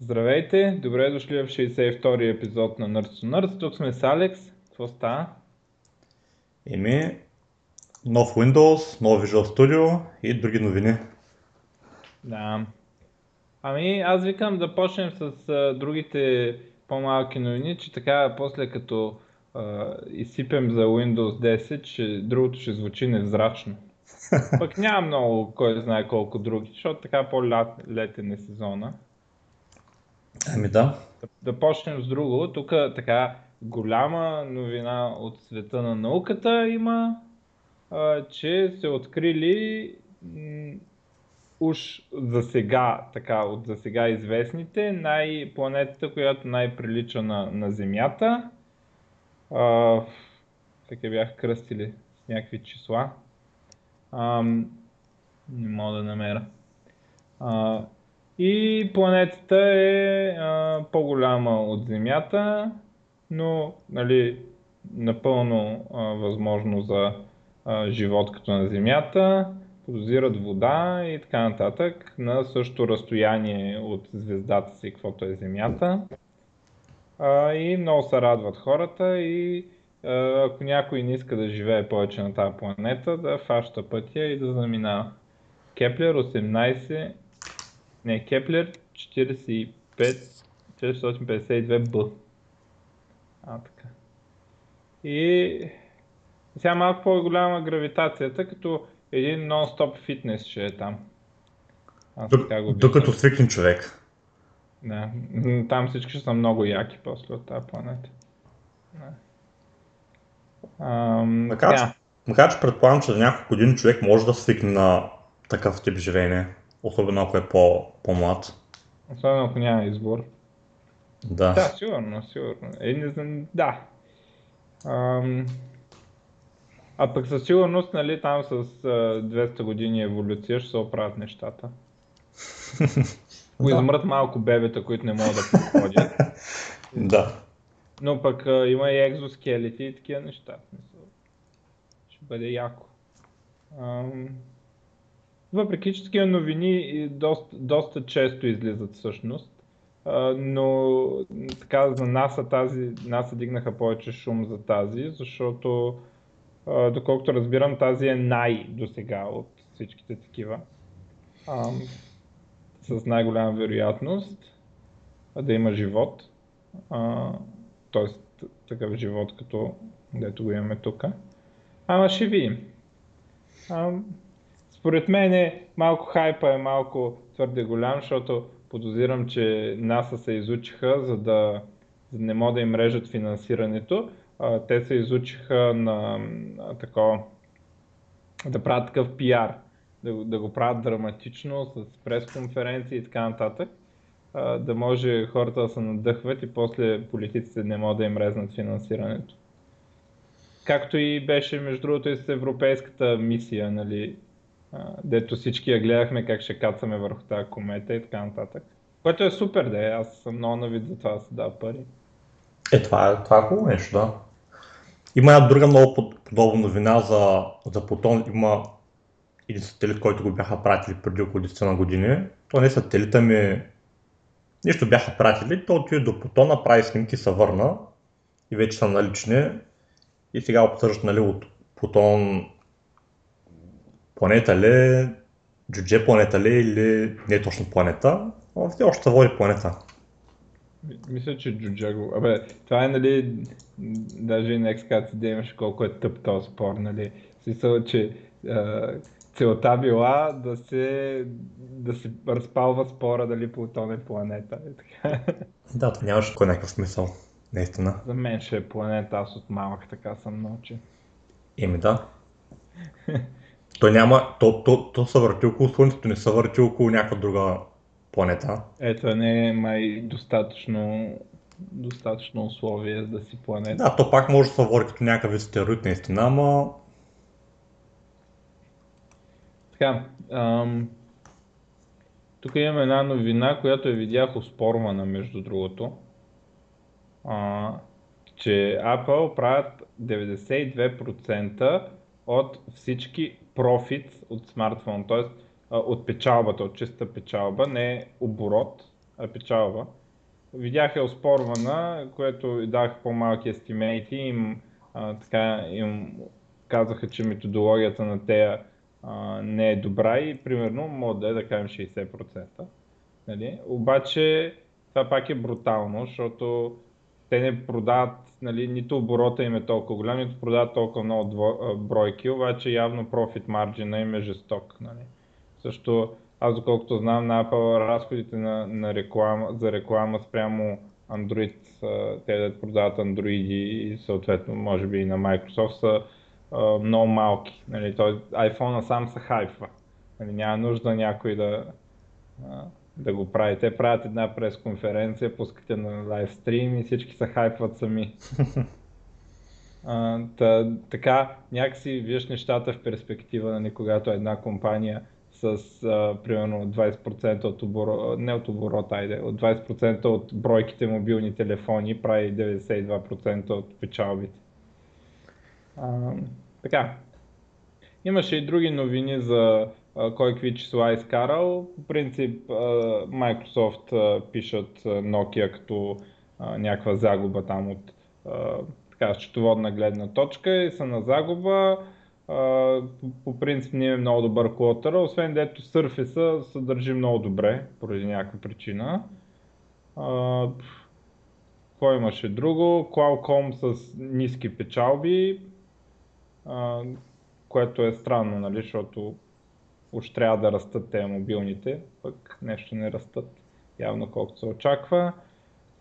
Здравейте, добре дошли в 62-и епизод на Nerds to Nerds. Тук сме с Алекс. Какво става? Еми, нов Windows, нов Visual Studio и други новини. Да. Ами, аз викам да почнем с а, другите по-малки новини, че така после като а, изсипем за Windows 10, че другото ще звучи невзрачно. Пък няма много, кой знае колко други, защото така по-летен е сезона. Ами да. Да, да почнем с друго. Тук така голяма новина от света на науката има, а, че се открили м, уж за сега, така, от за сега известните, най- планетата, която най-прилича на, на Земята. А, как я бях кръстили с някакви числа. Ам, не мога да намеря. А, и планетата е а, по-голяма от Земята, но нали, напълно а, възможно за а, живот като на Земята. Подозират вода и така нататък на същото разстояние от звездата си, каквото е Земята. А, и много се радват хората и а, ако някой не иска да живее повече на тази планета, да фаща пътя и да заминава. Кеплер 18 не, Кеплер 45 452b. А, така. И сега малко по-голяма гравитацията, като един нон-стоп фитнес ще е там. Аз така го Докато свикне човек. Да. Там всички ще са много яки после от тази планета. Да. Ам, Макар, така. макар че предполагам, че за няколко години човек може да свикне на такъв тип живеене. Особено ако е по, по-млад. Особено ако няма избор. Да. Да, сигурно, сигурно. Е, не знам, да. Ам... А пък със сигурност, нали, там с а, 200 години еволюция ще се оправят нещата. Ако измрат малко бебета, които не могат да подходят. Да. Но пък а, има и екзоскелети и такива неща. Ще бъде яко. Ам... Въпреки, че такива новини доста, доста често излизат всъщност. Но така за НАСА тази, НАСА дигнаха повече шум за тази, защото доколкото разбирам тази е най до сега от всичките такива. С най-голяма вероятност да има живот. Т.е. такъв живот, като дето го имаме тук. Ама ще видим. Според мен е, малко хайпа е малко твърде голям, защото подозирам, че НАСА се изучиха, за да, за да не могат да им режат финансирането. А, те се изучиха на а, такова, да правят такъв пиар, да, да го правят драматично, с пресконференции и така нататък, а, да може хората да се надъхват и после политиците не могат да им резнат финансирането. Както и беше, между другото, и с европейската мисия, нали, дето всички я гледахме как ще кацаме върху тази комета и така нататък. Което е супер да е, аз съм много навид за това да се дава пари. Е, това това е хубаво нещо, да. Има една друга много под- подобна новина за, за Плутон. Има един сателит, който го бяха пратили преди около 10 на години. То не е сателит, ами нещо бяха пратили. То отиде до Плутона, прави снимки, се върна и вече са налични. И сега обсъждат нали, от Плутон планета ли, джудже планета ли или не е точно планета. Но все още води планета. Мисля, че Джуджа го... Абе, това е, нали, даже и на екскаци да имаш колко е тъп този спор, нали. Смисъл, че а, целта била да се, да се разпалва спора дали Плутон е планета. И така. Да, това нямаше кой някакъв смисъл. Наистина. За мен ще е планета, аз от малък така съм научил. Еми да. Той няма, то, то, то се върти около Слънцето, не се върти около някаква друга планета. Ето не е май достатъчно, достатъчно условие да си планета. Да, то пак може да се води като някакъв вид стероид наистина, ама Така, ам, тук имаме една новина, която я видях оспорвана, между другото. А, че Apple правят 92% от всички профит от смартфон, т.е. от печалбата, от чиста печалба, не оборот, печалба. Видях е оспорвана, което дах по-малки естимейти, им, а, така, им казаха, че методологията на тея а, не е добра и примерно може да е да кажем 60%. Нали? Обаче това пак е брутално, защото те не продават, нали, нито оборота им е толкова голям, нито продават толкова много дво, бройки, обаче явно профит марджина им е жесток. Нали. Също аз доколкото знам на Apple разходите на, на реклама, за реклама спрямо Android, те да продават Android и съответно може би и на Microsoft са много малки. Нали, той, iPhone сам се хайфва. Нали, няма нужда някой да, да го прави. Те правят една пресконференция, пускате на лайвстрим и всички се хайпват сами. а, та, така, някакси виж нещата в перспектива, нали, когато една компания с а, примерно 20% от оборота, не от оборота, айде, от 20% от бройките мобилни телефони прави 92% от печалбите. А, така. Имаше и други новини за кой какви числа е изкарал. По принцип Microsoft пишат Nokia като някаква загуба там от така, счетоводна гледна точка и са на загуба. По принцип не е много добър клотър, освен дето Surface се държи много добре, поради някаква причина. Какво имаше друго? Qualcomm с ниски печалби, което е странно, нали, защото уж трябва да растат те мобилните, пък нещо не растат явно колкото се очаква.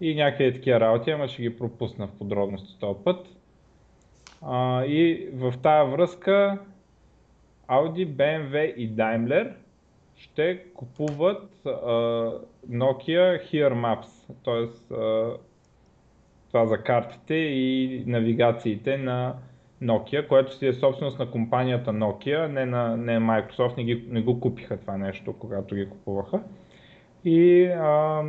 И някъде такива работи, ама ще ги пропусна в подробности този път. А, и в тази връзка Audi, BMW и Daimler ще купуват а, Nokia Here Maps, т.е. това за картите и навигациите на Nokia, което си е собственост на компанията Nokia, не на не Microsoft, не, ги, не го купиха това нещо, когато ги купуваха. И а,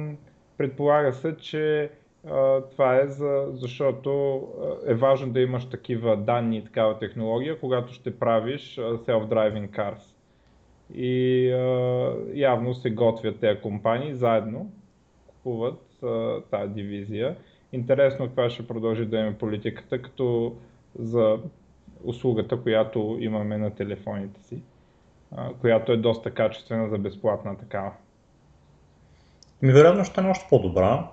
предполага се, че а, това е за, защото е важно да имаш такива данни и такава технология, когато ще правиш self-driving cars. И а, явно се готвят тези компании заедно, купуват а, тази дивизия. Интересно това ще продължи да има политиката, като за услугата, която имаме на телефоните си, която е доста качествена за безплатна такава. Ми вероятно ще стане още по-добра.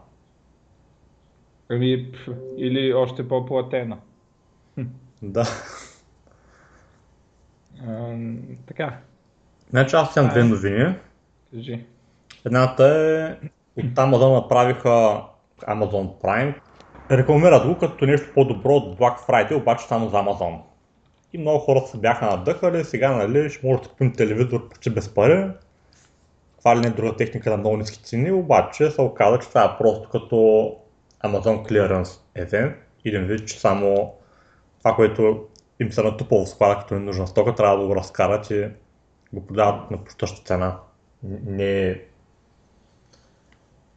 Или, или още по-платена. Да. А, така. Значи аз имам две новини. Кажи. Едната е от Amazon направиха Amazon Prime, Рекламират го като нещо по-добро от Black Friday, обаче само за Amazon. И много хора се бяха надъхали, сега нали, ще може да купим телевизор почти без пари. Това ли не е друга техника на много ниски цени, обаче се оказа, че това е просто като Amazon Clearance event. Един вид, че само това, което им се натупало в склада, като е нужна стока, трябва да го разкарат и го продават на пущаща цена. Не е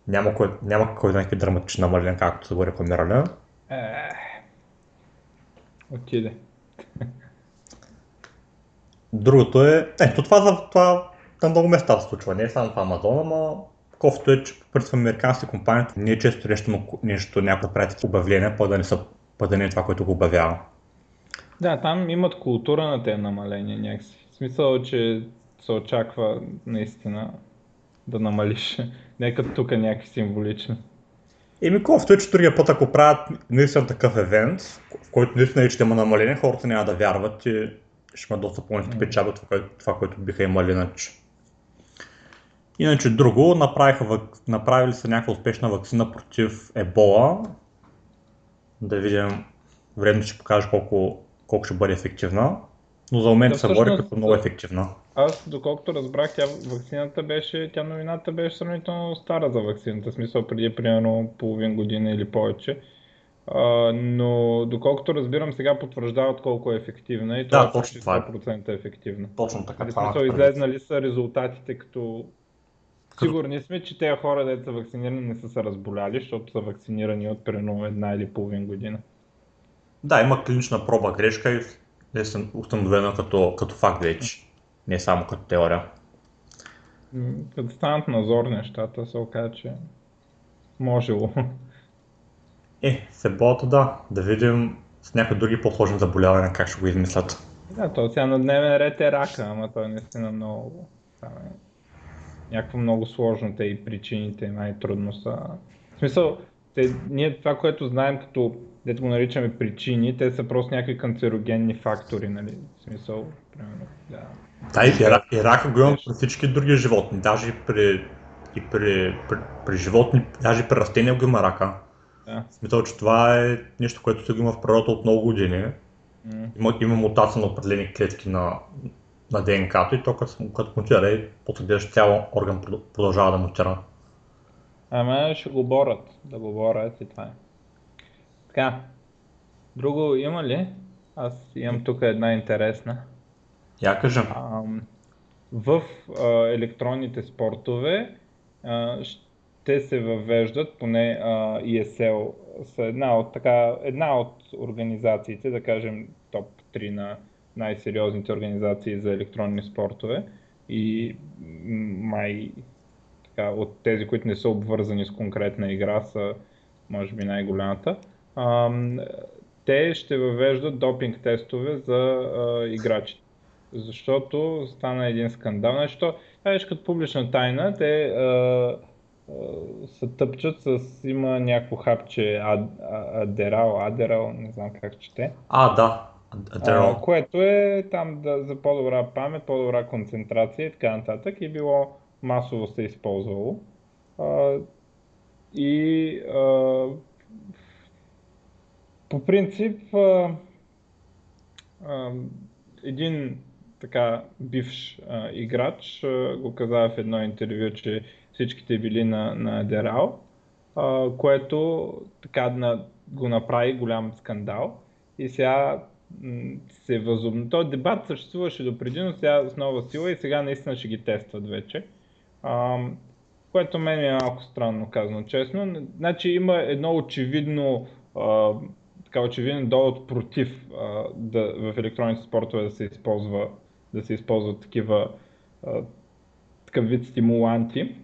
няма кой, няма кой да някакви драматични намаления, както са го рекламирали. Отиде. Другото е, ето това, за, това на много места се случва, не е само в Амазон, ама кофто е, че пред американски компании не е често нещо, нещо някой да прави обявления, по да не, са, по да не е това, което го обявява. Да, там имат култура на тези намаления някакси. В смисъл, че се очаква наистина да намалиш. Нека тук е някакви символични. Еми, кофто е, че другия път, ако правят наистина такъв евент, в който наистина ще има намаление, хората няма да вярват и ще има доста по-ниски печаби от това, което биха имали иначе. Иначе друго, направиха, направили са някаква успешна вакцина против ебола. Да видим, време ще покаже колко, колко ще бъде ефективна. Но за момента да, се бори като много ефективна. Аз, доколкото разбрах, тя вакцината беше, тя новината беше сравнително стара за вакцината, в смисъл преди примерно половин година или повече. А, но доколкото разбирам, сега потвърждават колко е ефективна и да, това точно това е 100% ефективна. Точно така. В смисъл, излезнали са резултатите като Сигурни сме, че тези хора, деца са вакцинирани, не са се разболяли, защото са вакцинирани от примерно една или половин година. Да, има клинична проба грешка и е установена като, като факт вече, не само като теория. Като станат назор нещата, се оказа, че можело. Е, с еболата да, да видим с някои други по-сложни заболявания как ще го измислят. Да, то сега на дневен ред е рака, ама той наистина много... Там е някакво много сложно, те и причините най-трудно са. В смисъл, те, ние това, което знаем като, дето го наричаме причини, те са просто някакви канцерогенни фактори, нали? В смисъл, примерно, да. Да, и, ра- и рака го имам при всички други животни, даже и при, и при, при, при животни, даже и при растения го има рака. да. Смисъл, че това е нещо, което се го има в природата от много години. Има, има мутация на определени клетки на, на ДНК-то и то като, като мутира и гледаш цял орган прод- продължава да мутира. Ама ще го борят, да го борят и това е. Така, друго има ли? Аз имам тук една интересна. Я кажем. Ам, в а, електронните спортове а, ще се въвеждат, поне а, ESL са една от, така, една от организациите, да кажем топ 3 на най-сериозните организации за електронни спортове и май така, от тези, които не са обвързани с конкретна игра, са може би най-голямата. Ам, те ще въвеждат допинг тестове за а, играчите защото стана един скандал. Значи, то, беше като публична тайна. Те а, а, се тъпчат с... Има някакво хапче Ад, А- Адерал, Адерал, не знам как чете. А, да. А, Адерал. което е там да, за по-добра памет, по-добра концентрация и така нататък. И било масово се използвало. А, и а, по принцип а, а, един така бивш а, играч а, го каза в едно интервю, че всичките били на, на Дерал, а, което така на, го направи голям скандал. И сега се възобнови. Този дебат съществуваше до преди, но сега с нова сила и сега наистина ще ги тестват вече. А, което мен е малко странно казано честно. Значи има едно очевидно а, така очевиден довод против а, да, в електронните спортове да се използва да се използват такива а, такъв вид стимуланти.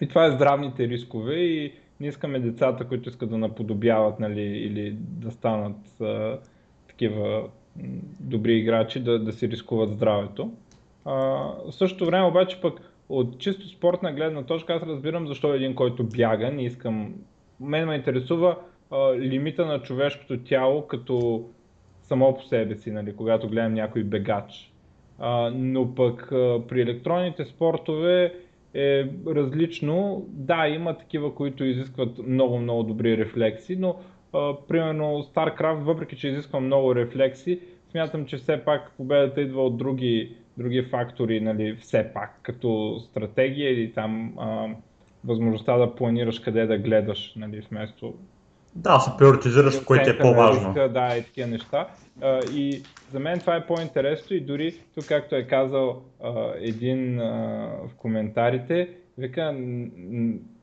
И това е здравните рискове и не искаме децата, които искат да наподобяват нали, или да станат а, такива добри играчи, да, да си рискуват здравето. А, в същото време обаче пък от чисто спортна гледна точка аз разбирам защо един, който бяга, не искам... Мен ме интересува лимита на човешкото тяло като само по себе си, нали, когато гледам някой бегач. А, но пък а, при електронните спортове е различно. Да, има такива, които изискват много-много добри рефлекси, но а, примерно StarCraft, въпреки че изисква много рефлекси, смятам, че все пак победата идва от други, други фактори, нали, все пак, като стратегия или там а, възможността да планираш къде да гледаш, нали, вместо Да, се приоритизираш, което е по-важно. риска, да, и такива неща. А, и за мен това е по-интересно и дори тук, както е казал а, един а, в коментарите, вика,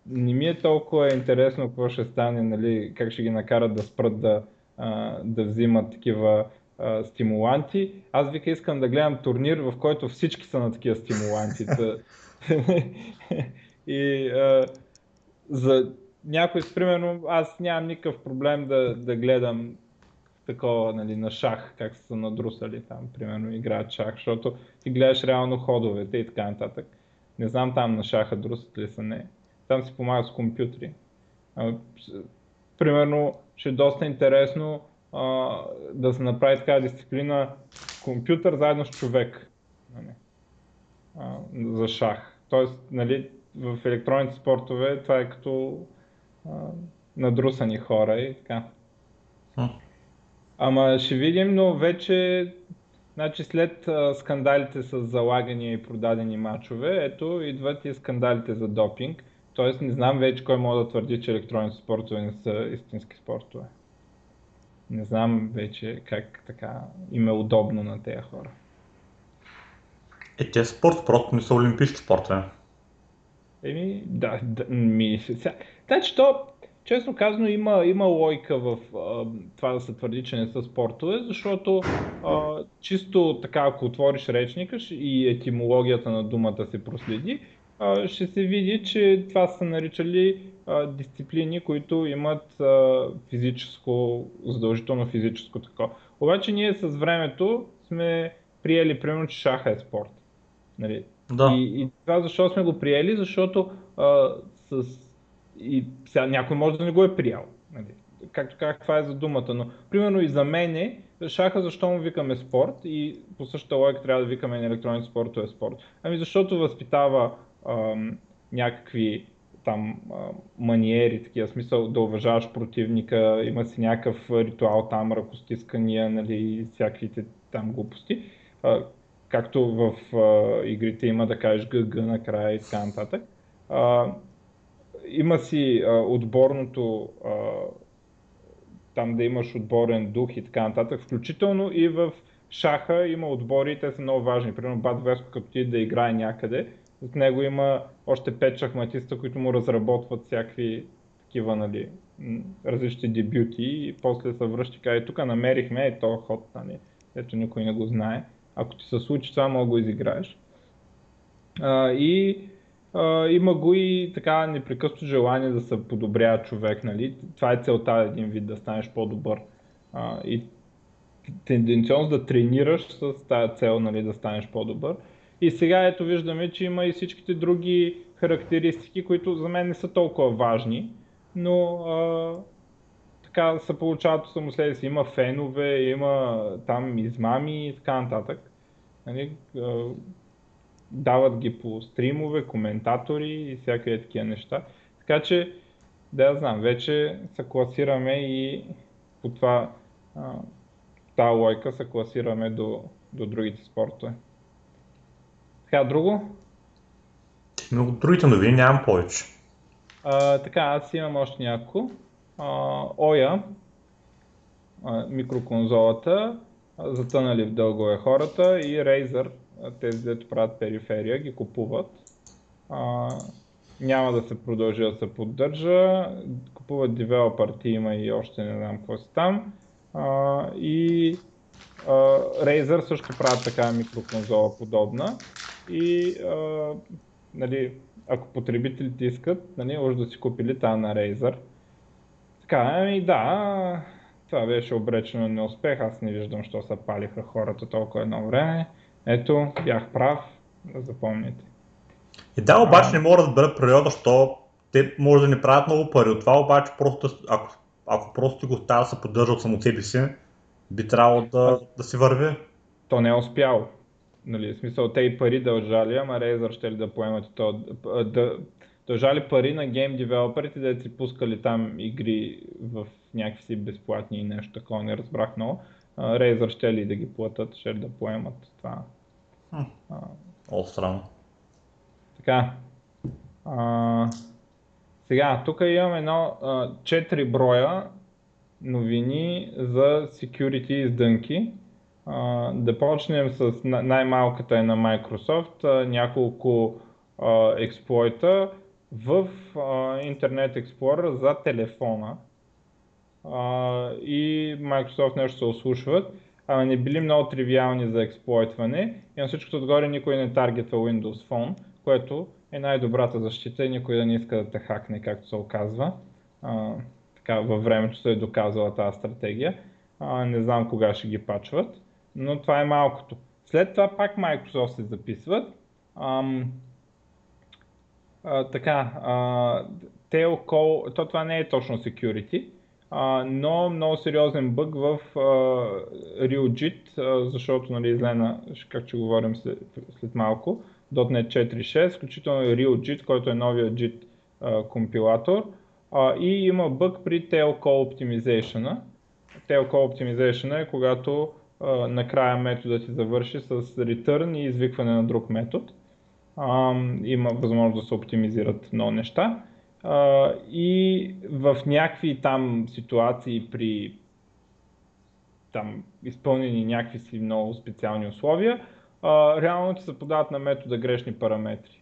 не ми е толкова интересно какво ще стане, нали, как ще ги накарат да спрат да, а, да взимат такива а, стимуланти. Аз вика искам да гледам турнир, в който всички са на такива стимуланти. И а, за някой, примерно, аз нямам никакъв проблем да, да гледам такова, нали, на шах, как са надрусали там, примерно, играят шах, защото ти гледаш реално ходовете и така нататък. Не знам там на шаха друсат ли са, не. Там си помагат с компютри. А, примерно, ще е доста интересно а, да се направи такава дисциплина компютър заедно с човек. Нали, а, за шах. Тоест, нали, в електронните спортове това е като а, надрусани хора и така. Хм. Ама ще видим, но вече значи след а, скандалите с залагания и продадени матчове, ето идват и скандалите за допинг. Тоест не знам вече кой може да твърди, че електронните спортове не са истински спортове. Не знам вече как така им е удобно на тези хора. Е, те спорт, просто не са олимпийски спортове. Еми, да, да ми, сега, значи то, честно казано има, има лойка в а, това да се твърди, че не са спортове, защото а, чисто така, ако отвориш речника и етимологията на думата се проследи, а, ще се види, че това са наричали а, дисциплини, които имат а, физическо, задължително физическо такова. Обаче ние с времето сме приели, примерно, че шаха е спорт. Нали? Да. И, и това защо сме го приели? Защото а, с... и сега някой може да не го е приял. Нали? Както казах, това е за думата, но примерно и за мене, шаха защо му викаме спорт и по същата логика трябва да викаме на електронен спорт, е спорт. Ами защото възпитава ам, някакви там а, маниери, такива смисъл да уважаваш противника, има си някакъв ритуал там, ръкостискания, нали, всякаквите там глупости. А, както в а, игрите има да кажеш ГГ накрая и така нататък. А, има си а, отборното, а, там да имаш отборен дух и така нататък, включително и в шаха има отбори и те са много важни. Примерно Бад Веско, като ти да играе някъде, от него има още 5 шахматиста, които му разработват всякакви такива, нали, различни дебюти и после се връща и каже, тук намерихме и този ход, нали, ето никой не го знае. Ако ти се случи това, мога го изиграеш. А, и а, има го и така непрекъснато желание да се подобрява човек. Нали? Това е целта един вид, да станеш по-добър. А, и тенденциозно да тренираш с тази цел нали, да станеш по-добър. И сега ето виждаме, че има и всичките други характеристики, които за мен не са толкова важни, но а, така се получават самоследици. Има фенове, има там измами и така нататък. Нали, дават ги по стримове, коментатори и всякакви такива неща. Така че, да я знам, вече се класираме и по това, тази лойка се класираме до, до другите спортове. Така, друго? Но другите новини нямам повече. А, така, аз имам още няколко. Оя, микроконзолата, затънали в дългове хората и Razer, тези, дето правят периферия, ги купуват. А, няма да се продължи да се поддържа. Купуват девелопър има и още не знам какво си там. А, и а, Razer също правят така микроконзола подобна. И а, нали, ако потребителите искат, нали, може да си купили тази на Razer. Така, ами да, това беше обречено на неуспех, аз не виждам, що се палиха хората толкова едно време. Ето, бях прав, да запомните. И да, обаче а... не мога да разбера природа, що те може да не правят много пари от това, обаче просто, ако, ако просто го оставя да се поддържа от само себе си, би трябвало да, да си върви. То не е успяло. Нали, в смисъл, те и пари дължали, ама Razer ще ли да поемат то, да, дължали пари на гейм девелоперите, да си пускали там игри в някакви си безплатни и нещо такова, не разбрах много. Razer ще ли да ги платят, ще ли да поемат това. О, странно. Така. А, сега, тук имам едно 4 броя новини за security издънки. А, да почнем с най-малката е на Microsoft, няколко експлойта в Internet Explorer за телефона и Microsoft нещо се ослушват, а не били много тривиални за експлойтване и на всичкото отгоре никой не таргетва Windows Phone, което е най-добрата защита и никой да не иска да те хакне, както се оказва. А, така, във времето се е доказала тази стратегия. А, не знам кога ще ги пачват, но това е малкото. След това пак Microsoft се записват. Ам, а, така, а, Tail то това не е точно security, но много сериозен бъг в RealJIT, защото нали, излена, как ще говорим след, след малко, .NET 4.6, включително и RealJIT, който е новия JIT компилатор. И има бъг при Tail Call Optimization. Tail Call Optimization е когато накрая метода ти завърши с return и извикване на друг метод. Има възможност да се оптимизират много неща. И в някакви там ситуации при там изпълнени някакви си много специални условия, а, реално ти се подават на метода грешни параметри,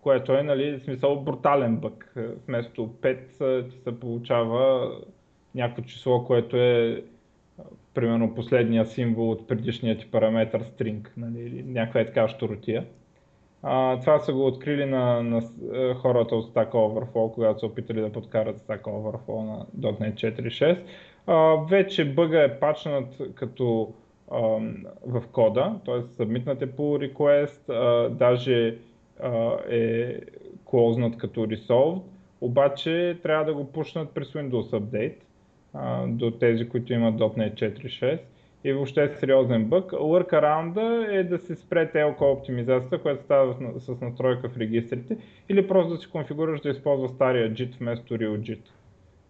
което е, нали, в смисъл брутален бък. Вместо 5 ти се получава някакво число, което е примерно последния символ от предишния ти параметър string, нали, или някаква е така щуротия. Това са го открили на, на хората от Stack Overflow, когато са опитали да подкарат Stack Overflow на .NET 4.6. А, вече бъга е пачнат като а, в кода, т.е. събмитнате pull request, а, даже а, е клознат като resolved, обаче трябва да го пушнат през Windows Update а, до тези, които имат .NET 4.6 и въобще е сериозен бък. Workaround е да се спре телко оптимизацията, която става с настройка в регистрите или просто да си конфигурираш да използва стария JIT вместо RealJIT.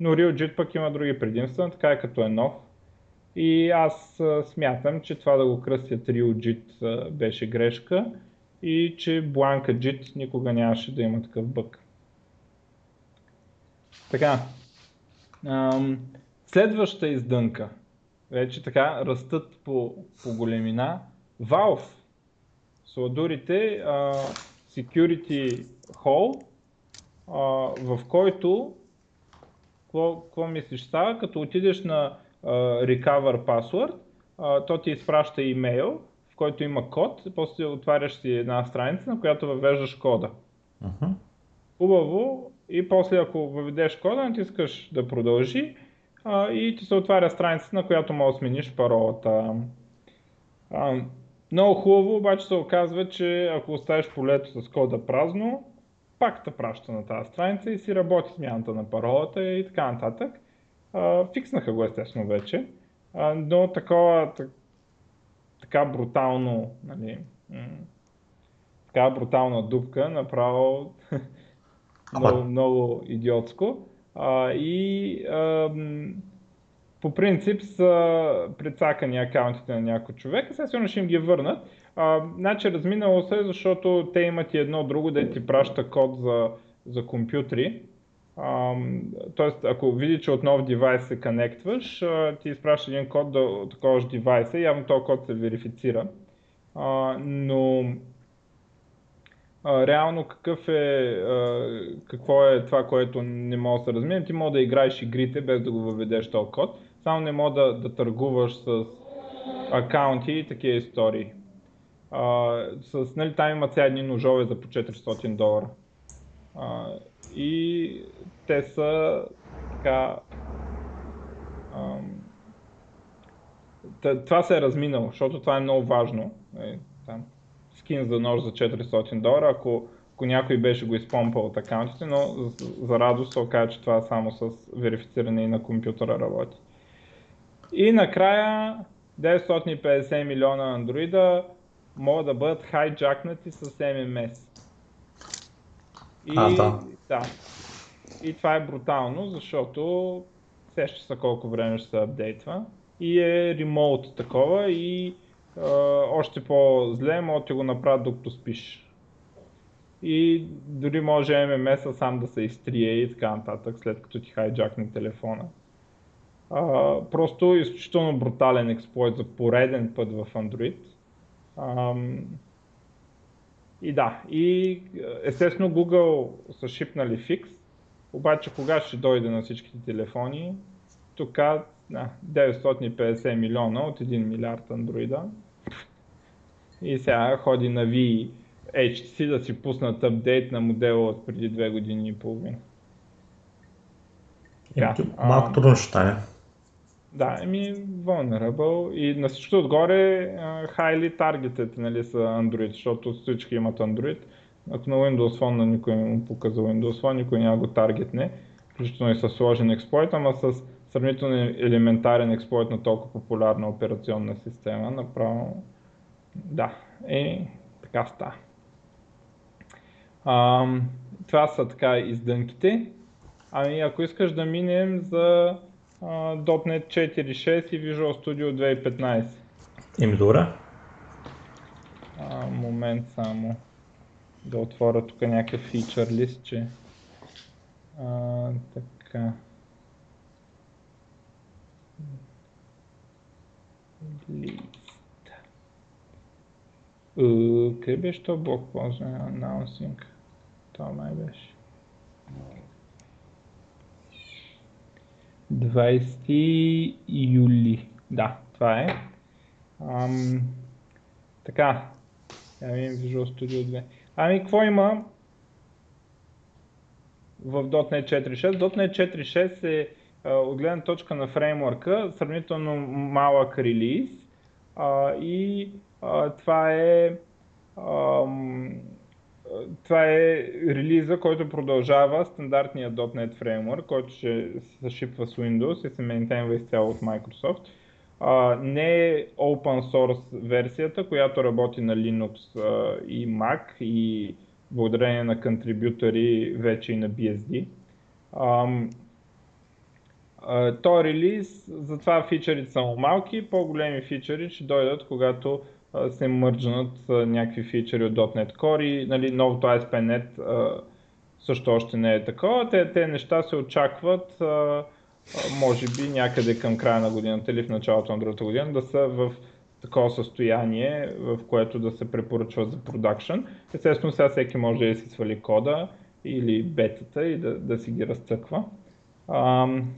Но RealJIT пък има други предимства, така е като е нов. И аз смятам, че това да го кръстят RealJIT беше грешка и че Blanca JIT никога нямаше да има такъв бък. Така, следваща издънка. Вече така растат по, по големина. Valve, сладурите, Security Hall, в който какво мислиш става? Като отидеш на Recover Password, то ти изпраща имейл, в който има код, после отваряш си една страница, на която въвеждаш кода. Uh-huh. Хубаво, и после ако въведеш кода, натискаш да продължи а, и ти се отваря страницата, на която можеш да смениш паролата. А, много хубаво, обаче се оказва, че ако оставиш полето с кода празно, пак те праща на тази страница и си работи смяната на паролата и така нататък. А, фикснаха го естествено вече, а, но такова, так, така брутално, нали, м- така брутална дупка, направо много, много идиотско. А, и а, по принцип са прецакани акаунтите на някой човек, сега сигурно ще им ги върнат. А, значи разминало се, защото те имат и едно друго, да ти праща код за, за компютри. тоест, ако види, че от нов девайс се конектваш, ти изпраща един код да таковаш девайса, явно този код се верифицира. А, но реално какъв е, какво е това, което не може да се размине. Ти може да играеш игрите без да го въведеш този код, само не може да, да търгуваш с акаунти и такива истории. А, с, нали, там имат сега едни ножове за по 400 долара. А, и те са така... А, това се е разминало, защото това е много важно. Е, скин за нож за 400 долара, ако, ако някой беше го изпомпал от акаунтите, но за, за радост се оказа, че това само с верифициране и на компютъра работи. И накрая 950 милиона андроида могат да бъдат хайджакнати с MMS. И, а, да. да. И това е брутално, защото сеща са колко време ще се апдейтва. И е ремоут такова и още по-зле, може да го направят докато спиш. И дори може MMS сам да се изтрие и така нататък, след като ти хайджакне телефона. А, просто изключително брутален експлойт за пореден път в Android. Ам, и да, и естествено Google са шипнали фикс, обаче кога ще дойде на всичките телефони, тук да, 950 милиона от 1 милиард андроида. И сега ходи на V HTC да си пуснат апдейт на модела от преди две години и половина. Така, малко трудно ще стане. Да, еми vulnerable и на всичко отгоре highly targeted нали, са Android, защото всички имат Android. Ако на Windows Phone на никой не му показва Windows Phone, никой няма го таргетне, включително и с сложен експлойт, ама с сравнително елементарен експлойт на толкова популярна операционна система, направо да, е, така става. А, това са така издънките. Ами ако искаш да минем за а, .NET 4.6 и Visual Studio 2015. Ими добре. А, момент само да отворя тук някакъв фичър лист, че а, така. Лист. Къде беше то блок ползване? Announcing. Това май беше. 20 юли. Да, това е. Ам, така. Я видим Visual Studio 2. Ами, какво има в .NET 4.6? .NET 4.6 е от гледна точка на фреймворка сравнително малък релиз а, и това е ам, това е релиза, който продължава стандартния .NET фреймворк, който ще се шипва с Windows и се мейнтейнва изцяло от Microsoft. А, не е open source версията, която работи на Linux а, и Mac и благодарение на контрибютори вече и на BSD. Ам, то релиз, затова фичерите са малки, по-големи фичери ще дойдат, когато се мърджнат някакви фичери от .NET Core и нали, новото ASP.NET също още не е такова. Те, те неща се очакват може би някъде към края на годината или в началото на другата година да са в такова състояние, в което да се препоръчва за продакшн. Естествено, сега всеки може да си свали кода или бетата и да, да си ги разцъква. Ам...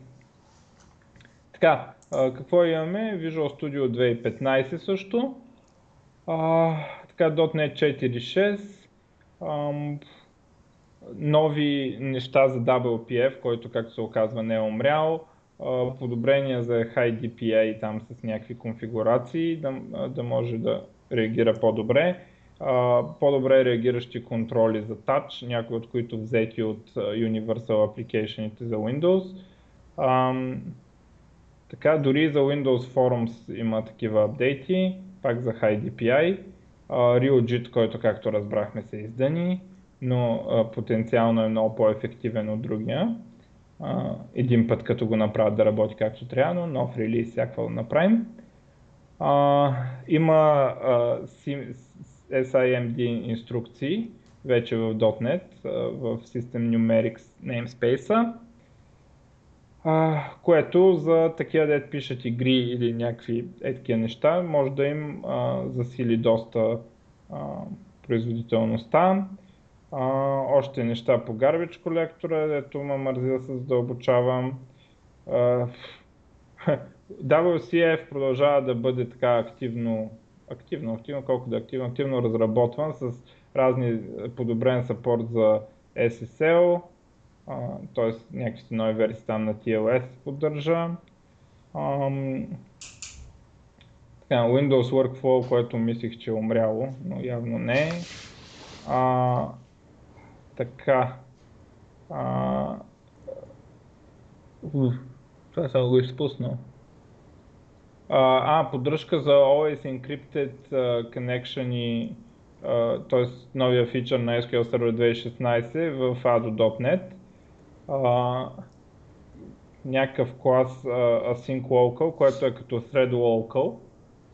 Така, а, какво имаме? Visual Studio 2015 също. А, така, .NET 4.6. Ам... Нови неща за WPF, който както се оказва не е умрял подобрения за High DPI там с някакви конфигурации, да, да може да реагира по-добре. По-добре реагиращи контроли за Touch, някои от които взети от Universal Application за Windows. Така, дори за Windows Forums има такива апдейти, пак за High DPI. RealJIT, който както разбрахме се издани, но потенциално е много по-ефективен от другия един път като го направят да работи както трябва, но нов релиз всякакво да направим. Има SIMD инструкции вече в .NET, в System Numerics namespace а, което за такива дет пишат игри или някакви такива неща, може да им а, засили доста а, производителността. А, още неща по Garbage колектора, ето ме мързи да се задълбочавам. WCF продължава да бъде така активно, активно, активно, колко да е активно, активно разработван с разни подобрен сапорт за SSL, т.е. някакви нови версии там на TLS поддържа. Ам, така, Windows Workflow, което мислих, че е умряло, но явно не е. Така. А... Уф, това съм го изпуснал. А, а, поддръжка за Always Encrypted uh, Connection и uh, т.е. новия фичър на SQL Server 2016 в ADO.NET. Някакъв клас uh, Async Local, което е като Thread Local.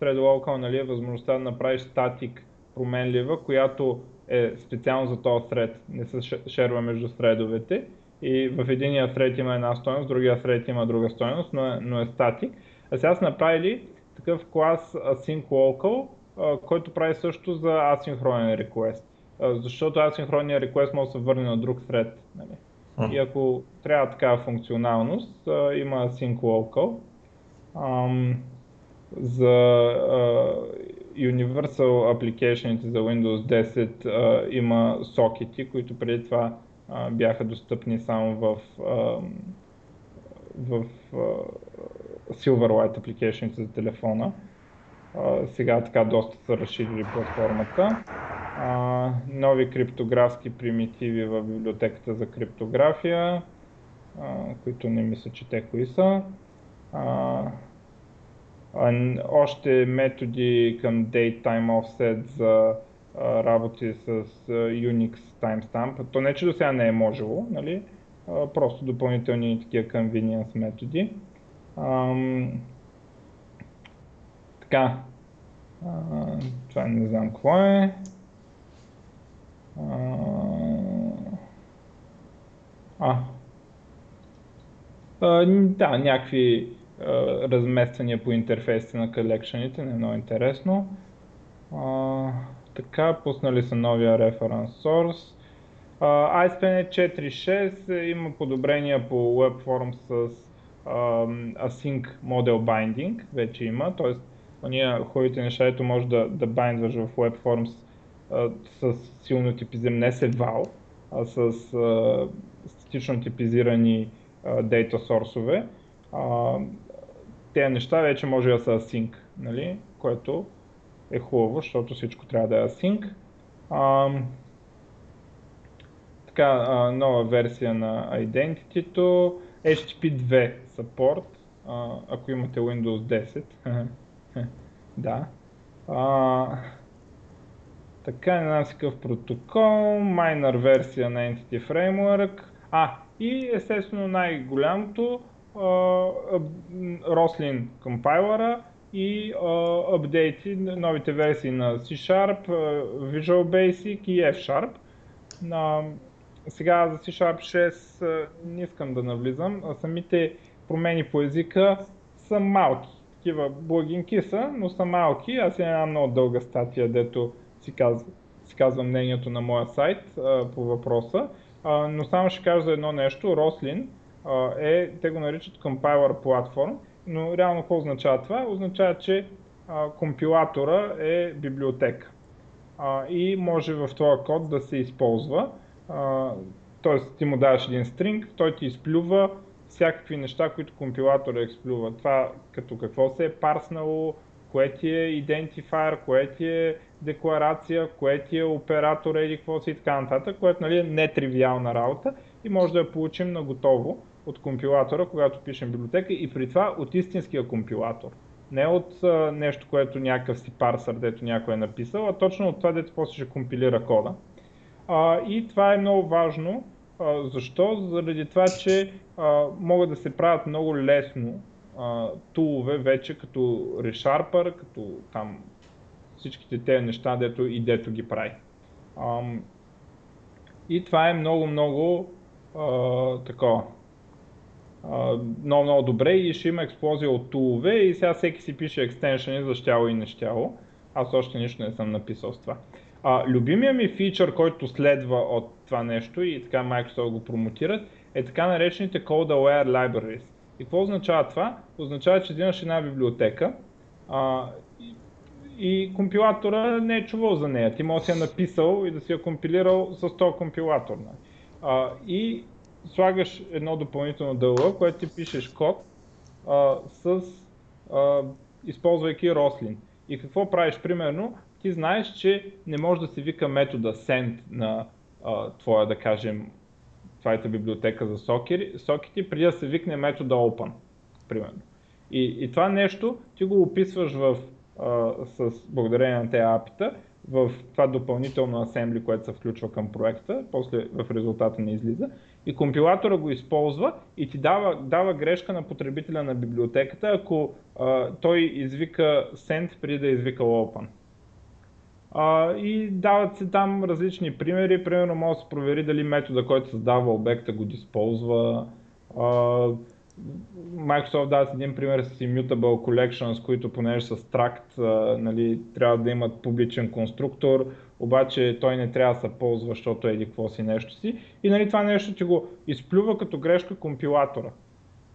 Thread Local нали, е възможността да направиш статик променлива, която е специално за този thread, не се шерва между threadовете и в единия thread има една стоеност, в другия thread има друга стоеност, но е, но е статик. А сега са направили такъв клас async local, който прави също за асинхронен request. Защото асинхронния request може да се върне на друг thread. Нали? И ако трябва такава функционалност, има async local. за Universal Application за Windows 10 а, има сокети, които преди това а, бяха достъпни само в, а, в а, Silverlight Application за телефона. А, сега така доста са разширили платформата. А, нови криптографски примитиви в библиотеката за криптография, а, които не мисля, че те кои са. А, още методи към Daytime Offset за работи с Unix timestamp. То не, че до сега не е можело, нали? просто допълнителни такива convenience методи. Ам, така, а, това не знам какво е. А, а, а да, някакви размествания по интерфейсите на колекшените, не е много интересно. А, така, пуснали са новия reference source. Uh, IcePanet 4.6 има подобрения по WebForms с uh, Async Model Binding, вече има, т.е. ние хубавите неща, ето може да, да байндваш в WebForms uh, с силно типизиран, не се вал, а с uh, статично типизирани дейта сорсове. Тези неща вече може да са async, нали? което е хубаво, защото всичко трябва да е async. Uh, така, а, нова версия на Identity-то, HTTP 2 support, а, ако имате Windows 10. да. А, така, една си какъв протокол, minor версия на Entity Framework. А, и естествено най-голямото, Roslyn компайлера и апдейти, новите версии на C-Sharp, Visual Basic и F-Sharp. Сега за C-Sharp 6 не искам да навлизам, а самите промени по езика са малки. Такива благинки са, но са малки. Аз имам една много дълга статия, дето си казва, си казва мнението на моя сайт а, по въпроса. А, но само ще кажа за едно нещо. А, е, те го наричат Compiler Platform, но реално какво означава това? Означава, че а, компилатора е библиотека. А, и може в този код да се използва т.е. ти му даваш един стринг, той ти изплюва всякакви неща, които компилатора изплюва. Това като какво се е парснало, кое ти е идентифайер, кое ти е декларация, кое ти е оператор или какво си и така нататък, което нали, е нетривиална работа и може да я получим на готово от компилатора, когато пишем библиотека и при това от истинския компилатор. Не от а, нещо, което някакъв си парсър, дето някой е написал, а точно от това, дето после ще компилира кода. А, и това е много важно. Защо? Заради това, че а, могат да се правят много лесно а, тулове вече като ReSharper, като там всичките тези неща, дето и дето ги прави. А, и това е много, много такова. много, много добре и ще има експлозия от тулове и сега всеки си пише екстеншъни за щяло и нещяло. Аз още нищо не съм написал с това. А, любимия ми фичър, който следва от това нещо и така Microsoft го промотират, е така наречените Code Aware Libraries. И какво означава това? Означава, че взимаш една библиотека а, и, и компилатора не е чувал за нея. Ти може да си я написал и да си я компилирал с този компилатор. Нали? А, и слагаш едно допълнително дълго, което ти пишеш код а, с а, използвайки Roslyn. И какво правиш? Примерно, ти знаеш, че не може да се вика метода send на твоя, да кажем, твоята библиотека за сокери, сокети, преди да се викне метода open, примерно. И, и това нещо ти го описваш в, а, с, благодарение на тези апита в това допълнително асембли, което се включва към проекта, после в резултата не излиза. И компилатора го използва и ти дава, дава грешка на потребителя на библиотеката, ако а, той извика send преди да е извика open. И дават се там различни примери. Примерно може да се провери дали метода, който създава обекта го използва. Microsoft дава един пример с Immutable Collections, които понеже с тракт нали, трябва да имат публичен конструктор, обаче той не трябва да се ползва, защото еди какво си нещо си. И нали, това нещо ти го изплюва като грешка компилатора.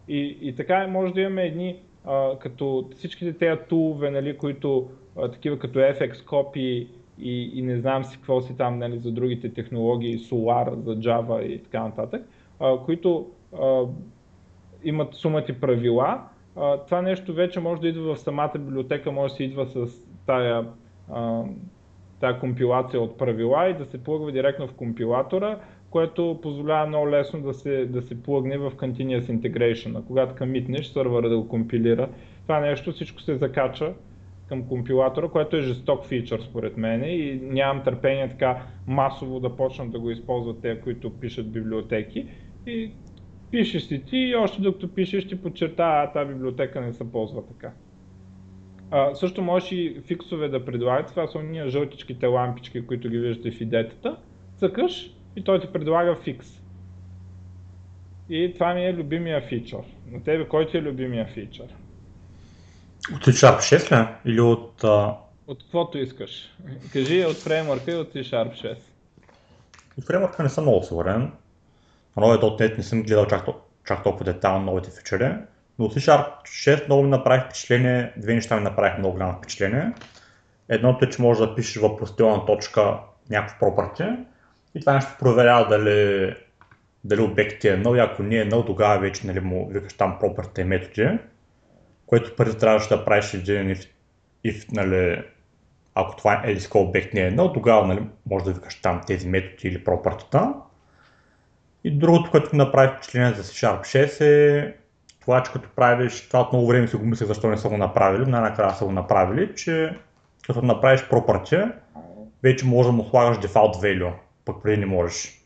И, и така може да имаме едни, а, като всичките тези тулове, нали, които такива като FX Copy и, и не знам си какво си там нали, за другите технологии, Solar за Java и така нататък, а, които а, имат сумати правила. А, това нещо вече може да идва в самата библиотека, може да се идва с тая, а, тая компилация от правила и да се плъгва директно в компилатора, което позволява много лесно да се, да се плъгне в Continuous Integration. Когато комитнеш, сървъра да го компилира, това нещо всичко се закача към компилатора, което е жесток фичър според мен и нямам търпение така масово да почнат да го използват те, които пишат библиотеки. И пишеш си ти и още докато пишеш ти подчертава, а тази библиотека не се ползва така. А, също можеш и фиксове да предлагат, това са уния жълтичките лампички, които ги виждате в идетата. Цъкаш и той ти предлага фикс. И това ми е любимия фичър. На тебе кой ти е любимия фичър? От C-Sharp 6 ли? Или от... А... От каквото искаш. Кажи от фреймворка и от C-Sharp 6. От фреймворка не съм много сигурен. На новия .NET не съм гледал чак, чак толкова детайлно новите фичери, но от C-Sharp 6 много ми направи впечатление, две неща ми направих много голямо впечатление. Едното е, че можеш да пишеш въпросителна точка някакво property и това нещо проверява дали, дали обект е null и ако не е null, тогава вече нали, му викаш там property методи, което първо трябваше да правиш един if, if нали, ако това е LSK обект не е null, тогава нали, може да викаш там тези методи или property И другото, което ми направи впечатление за C-Sharp 6 е това, че като правиш, това от много време си го мисля защо не са го направили, най-накрая са го направили, че като направиш property, вече може да му слагаш default value, пък преди не можеш.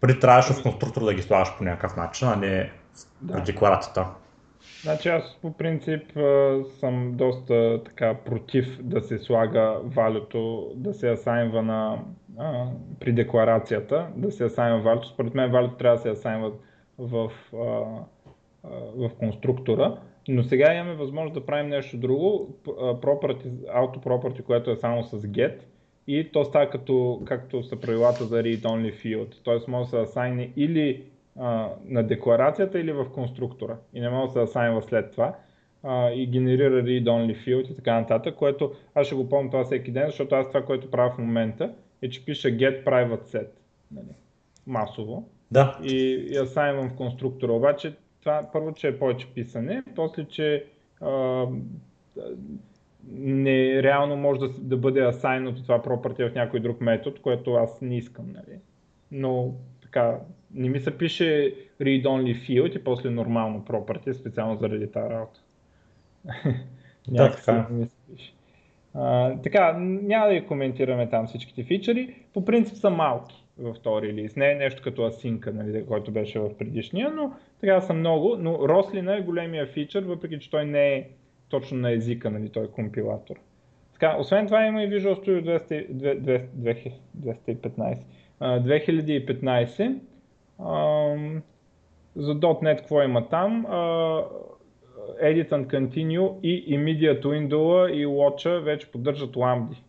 Преди трябваше в конструктор да ги слагаш по някакъв начин, а не да. в декларацията. Значи аз по принцип съм доста така против да се слага валюто, да се асайнва на, а, при декларацията, да се асайнва валюто. Според мен валюто трябва да се асайнва в, а, а, в конструктора. Но сега имаме възможност да правим нещо друго, property, auto property, което е само с get и то става като, както са правилата за read-only field. Т.е. може да се асайне или а, на декларацията или в конструктора и не може да се асайнва след това а, и генерира read-only field и така нататък, което аз ще го помня това всеки ден, защото аз това, което правя в момента е, че пиша get private set нали, масово да. и, и асайнвам в конструктора. Обаче това първо, че е повече писане, после, че а, не реално може да, да бъде асайнато това property в някой друг метод, което аз не искам. Нали. Но така, не ми се пише read-only field и после нормално property, специално заради тази работа. да, така. Ми се пише. А, така, няма да ги коментираме там всичките фичери. По принцип са малки във втори релиз. Не е нещо като асинка, нали, който беше в предишния, но така са много. Но Рослина е големия фичър, въпреки че той не е точно на езика, нали, той е компилатор. Така, освен това има и Visual Studio 200, 215. 2015. За .NET какво има там? Edit and Continue и Immediate Window и Watch вече поддържат ламди.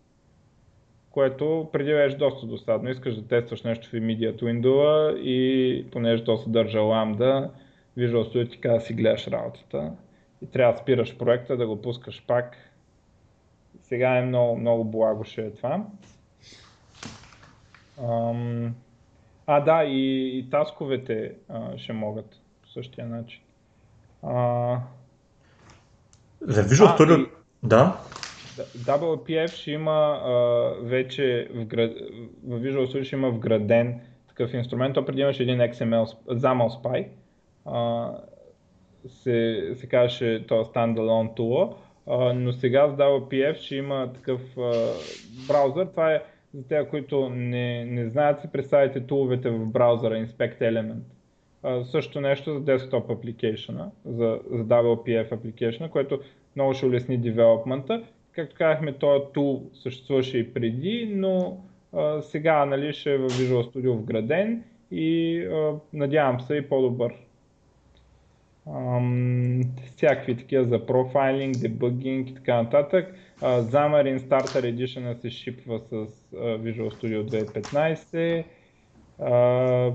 Което преди беше доста достатъчно. Искаш да тестваш нещо в Immediate Window и понеже то съдържа ламда, Visual Studio ти казва да си гледаш работата и трябва да спираш проекта, да го пускаш пак. Сега е много, много благо ще е това. Ам... А, да, и, и тасковете а, ще могат по същия начин. А... За Visual Studio, да. WPF ще има а, вече в, град... в Visual Studio ще има вграден такъв инструмент. То преди имаше един XML, XAML Spy. А, се, се казваше този standalone tool, а, но сега с WPF ще има такъв а, браузър. Това е за тези, които не, не знаят, си представите туловете в браузъра Inspect Element. Също нещо за desktop application, за, за WPF application, което много ще улесни девелопмента. Както казахме, този тул съществуваше и преди, но а, сега нали, ще е в Visual Studio вграден и а, надявам се и по-добър. Ам, всякакви такива за профайлинг, дебъгинг и така нататък. Uh, Starter Edition се шипва с uh, Visual Studio 2015. Uh,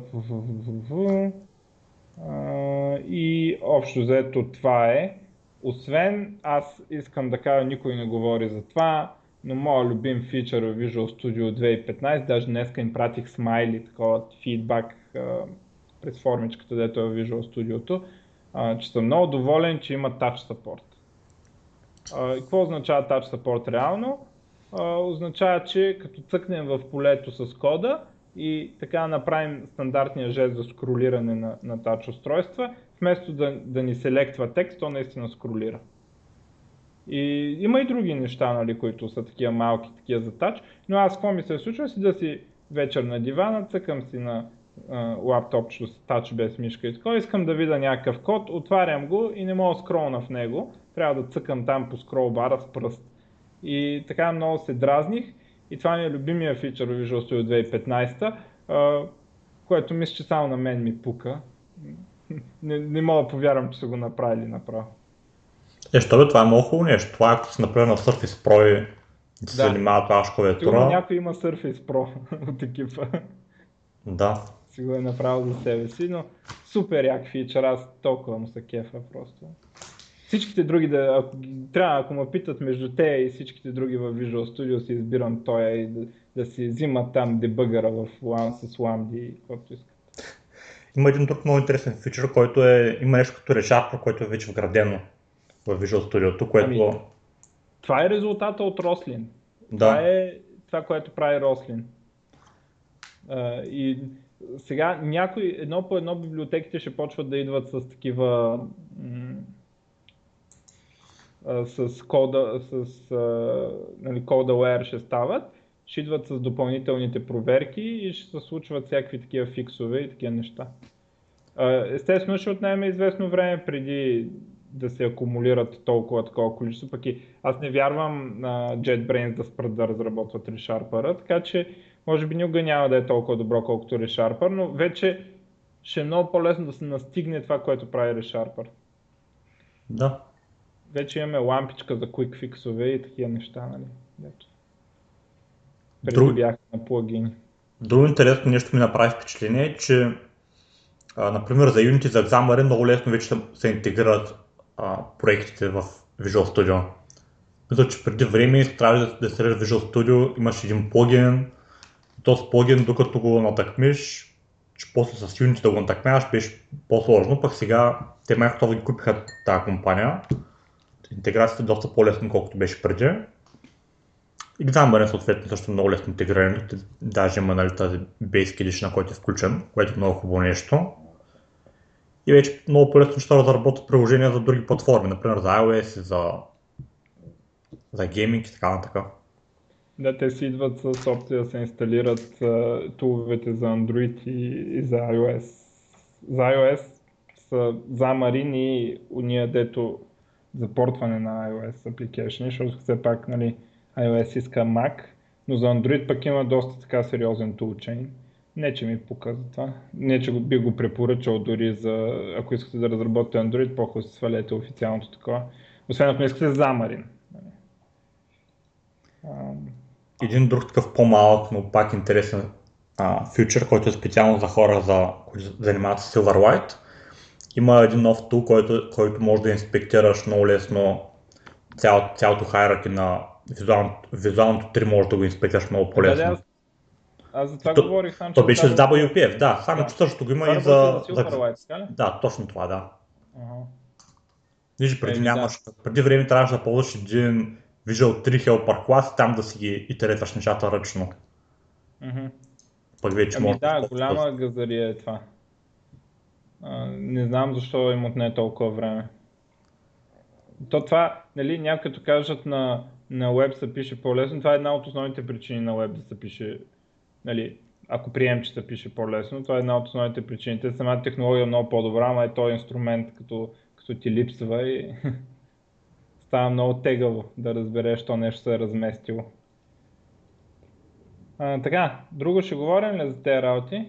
и общо заето това е. Освен, аз искам да кажа, никой не говори за това, но моят любим фичър в Visual Studio 2015, даже днеска им пратих смайли, такова фидбак през формичката, дето е в Visual Studio, uh, че съм много доволен, че има Touch Support. А, какво означава Touch Support реално? А, означава, че като цъкнем в полето с кода и така направим стандартния жест за скролиране на, на Touch устройства, вместо да, да ни селектва текст, то наистина скролира. И има и други неща, нали, които са такива малки, такива за тач, но аз какво ми се случва си да си вечер на дивана, цъкам си на лаптопчето с тач без мишка и така, искам да видя някакъв код, отварям го и не мога да скролна в него, трябва да цъкам там по скролбара с пръст. И така много се дразних и това ми е любимия фичър в Visual Studio 2015, което мисля, че само на мен ми пука. Не, не мога да повярвам, че са го направили направо. Е, що бе, това е много хубаво нещо. Това е като се направи на Surface Pro и да се занимава това клавиатура. Някой има Surface Pro от екипа. Да. Си го е направил за себе си, но супер як фичър, аз толкова му се кефа просто. Всичките други, да, ако, трябва, ако ме питат между те и всичките други в Visual Studio, си избирам той и да, да си взимат там дебъгъра в с Lambda и каквото искат. Има един друг много интересен фичър, който е, има нещо като решапър, който е вече вградено в Visual Studio, което... Ами, това е резултата от Рослин. Да. Това е това, което прави Рослин. Uh, и сега някои, едно по едно библиотеките ще почват да идват с такива с кода, с нали, кода aware ще стават, ще идват с допълнителните проверки и ще се случват всякакви такива фиксове и такива неща. Естествено ще отнеме известно време преди да се акумулират толкова такова количество, пък и аз не вярвам на JetBrains да спрат да разработват ReSharper, така че може би никога няма да е толкова добро колкото ReSharper, но вече ще е много по-лесно да се настигне това, което прави ReSharper. Да. Вече имаме лампичка за quick фиксове и такива неща, нали? Ето. Преди Друг... бяха на плагини. Друго интересно нещо ми направи впечатление е, че а, например за Unity за Xamarin много лесно вече се интегрират а, проектите в Visual Studio. Мисля, че преди време трябва да, да се Visual Studio, имаш един плагин, този плагин, докато го натъкмиш, че после с Unity да го натъкмяваш беше по-сложно, пък сега те Microsoft ги купиха тази компания. Интеграцията е доста по-лесна, колкото беше преди. Xamarin съответно също много лесно интегрирано. Даже има нали, тази Basic Edition, който е включен, което е много хубаво нещо. И вече много по-лесно ще разработят приложения за други платформи, например за iOS, за, за гейминг и така нататък. Да, те си идват с опция да се инсталират туловете за Android и, и за iOS. За iOS са Xamarin и уния, дето запортване на iOS application, защото все пак нали, iOS иска Mac, но за Android пък има доста така сериозен toolchain. Не, че ми показва това. Не, че би го препоръчал дори за, ако искате да разработите Android, по-хубаво си свалете официалното такова. Освен ако не искате Xamarin. Един друг такъв по-малък, но пак интересен а, фьючер, който е специално за хора, за, които занимават с Silverlight. Има един нов тул, който, който може да инспектираш много лесно цял, цялото хайраки на визуалното, визуалното 3 може да го инспектираш много по-лесно. Да, аз за това то, говорих сам, То беше с WPF, да, само да. че същото го има и за... за, за... Да, точно това, да. Uh-huh. Виж, преди, нямаш, преди време трябваше да ползваш един Visual 3 Helper клас там да си ги итеретваш нещата ръчно. Uh-huh. Пък вече ами може да, голяма газария е това. А, не знам защо им отне толкова време. То това, нали, някой като кажат на, на веб се пише по-лесно, това е една от основните причини на веб да се пише, нали, ако прием, че се пише по-лесно, това е една от основните причини. Те самата технология е много по-добра, ама е този инструмент, като, като ти липсва и става много тегаво да разбереш, що нещо се е разместило. А, така, друго ще говорим ли за тези работи?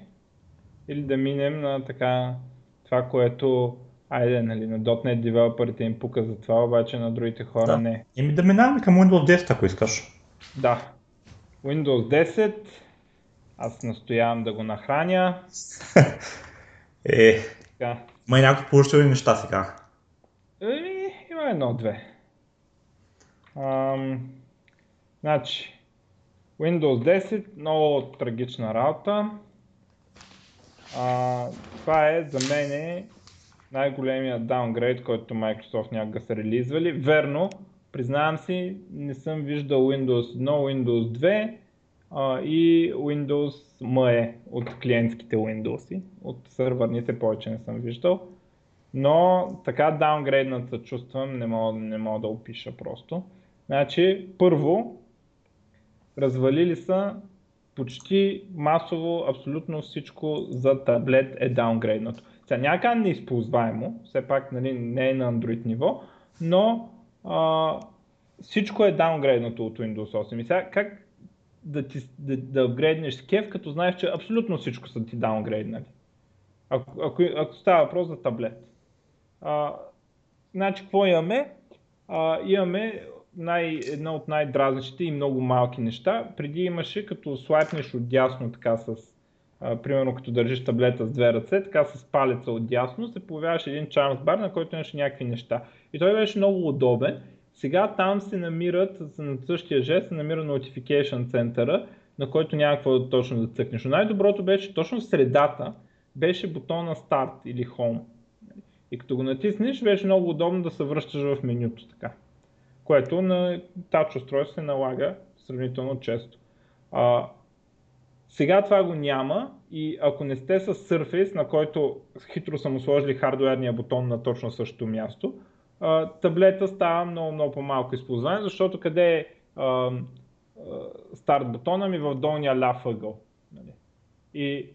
Или да минем на така това, което Айде, нали, на .NET девелоперите им пука за това, обаче на другите хора да. не. Еми да минаваме към Windows 10, ако искаш. Да. Windows 10, аз настоявам да го нахраня. е, така. Ма и някакви положителни неща сега. Еми, има едно-две. Ам, значи, Windows 10, много трагична работа. А, това е за мен най-големия даунгрейд, който Microsoft някога са релизвали. Верно, признавам си, не съм виждал Windows 1, Windows 2 а, и Windows ME от клиентските Windows. От сървърните повече не съм виждал. Но така даунгрейднат се чувствам, не мога, не мога да опиша просто. Значи, първо, развалили са почти масово абсолютно всичко за таблет е даунгрейднато. Сега няма неизползваемо, все пак нали, не е на Android ниво, но а, всичко е даунгрейднато от Windows 8. И сега как да, ти, да, да апгрейднеш кеф, като знаеш, че абсолютно всичко са ти даунгрейднали. Ако, ако, ако става въпрос за таблет. А, значи, какво имаме? А, имаме най, една от най-дразнащите и много малки неща. Преди имаше, като слайпнеш от дясно така с а, примерно като държиш таблета с две ръце, така с палеца от дясно се появяваше един Charms бар, на който имаше някакви неща. И той беше много удобен. Сега там се намират, на същия жест се намира Notification центъра, на който няма какво точно да цъкнеш. Но най-доброто беше точно в средата беше бутона Start или Home. И като го натиснеш, беше много удобно да се връщаш в менюто така. Което на тач устройство се налага сравнително често. А, сега това го няма и ако не сте с Surface, на който хитро са му сложили хардуерния бутон на точно същото място, а, таблета става много, много по-малко използване, защото къде е а, старт бутона ми в долния ляв ъгъл. Нали? И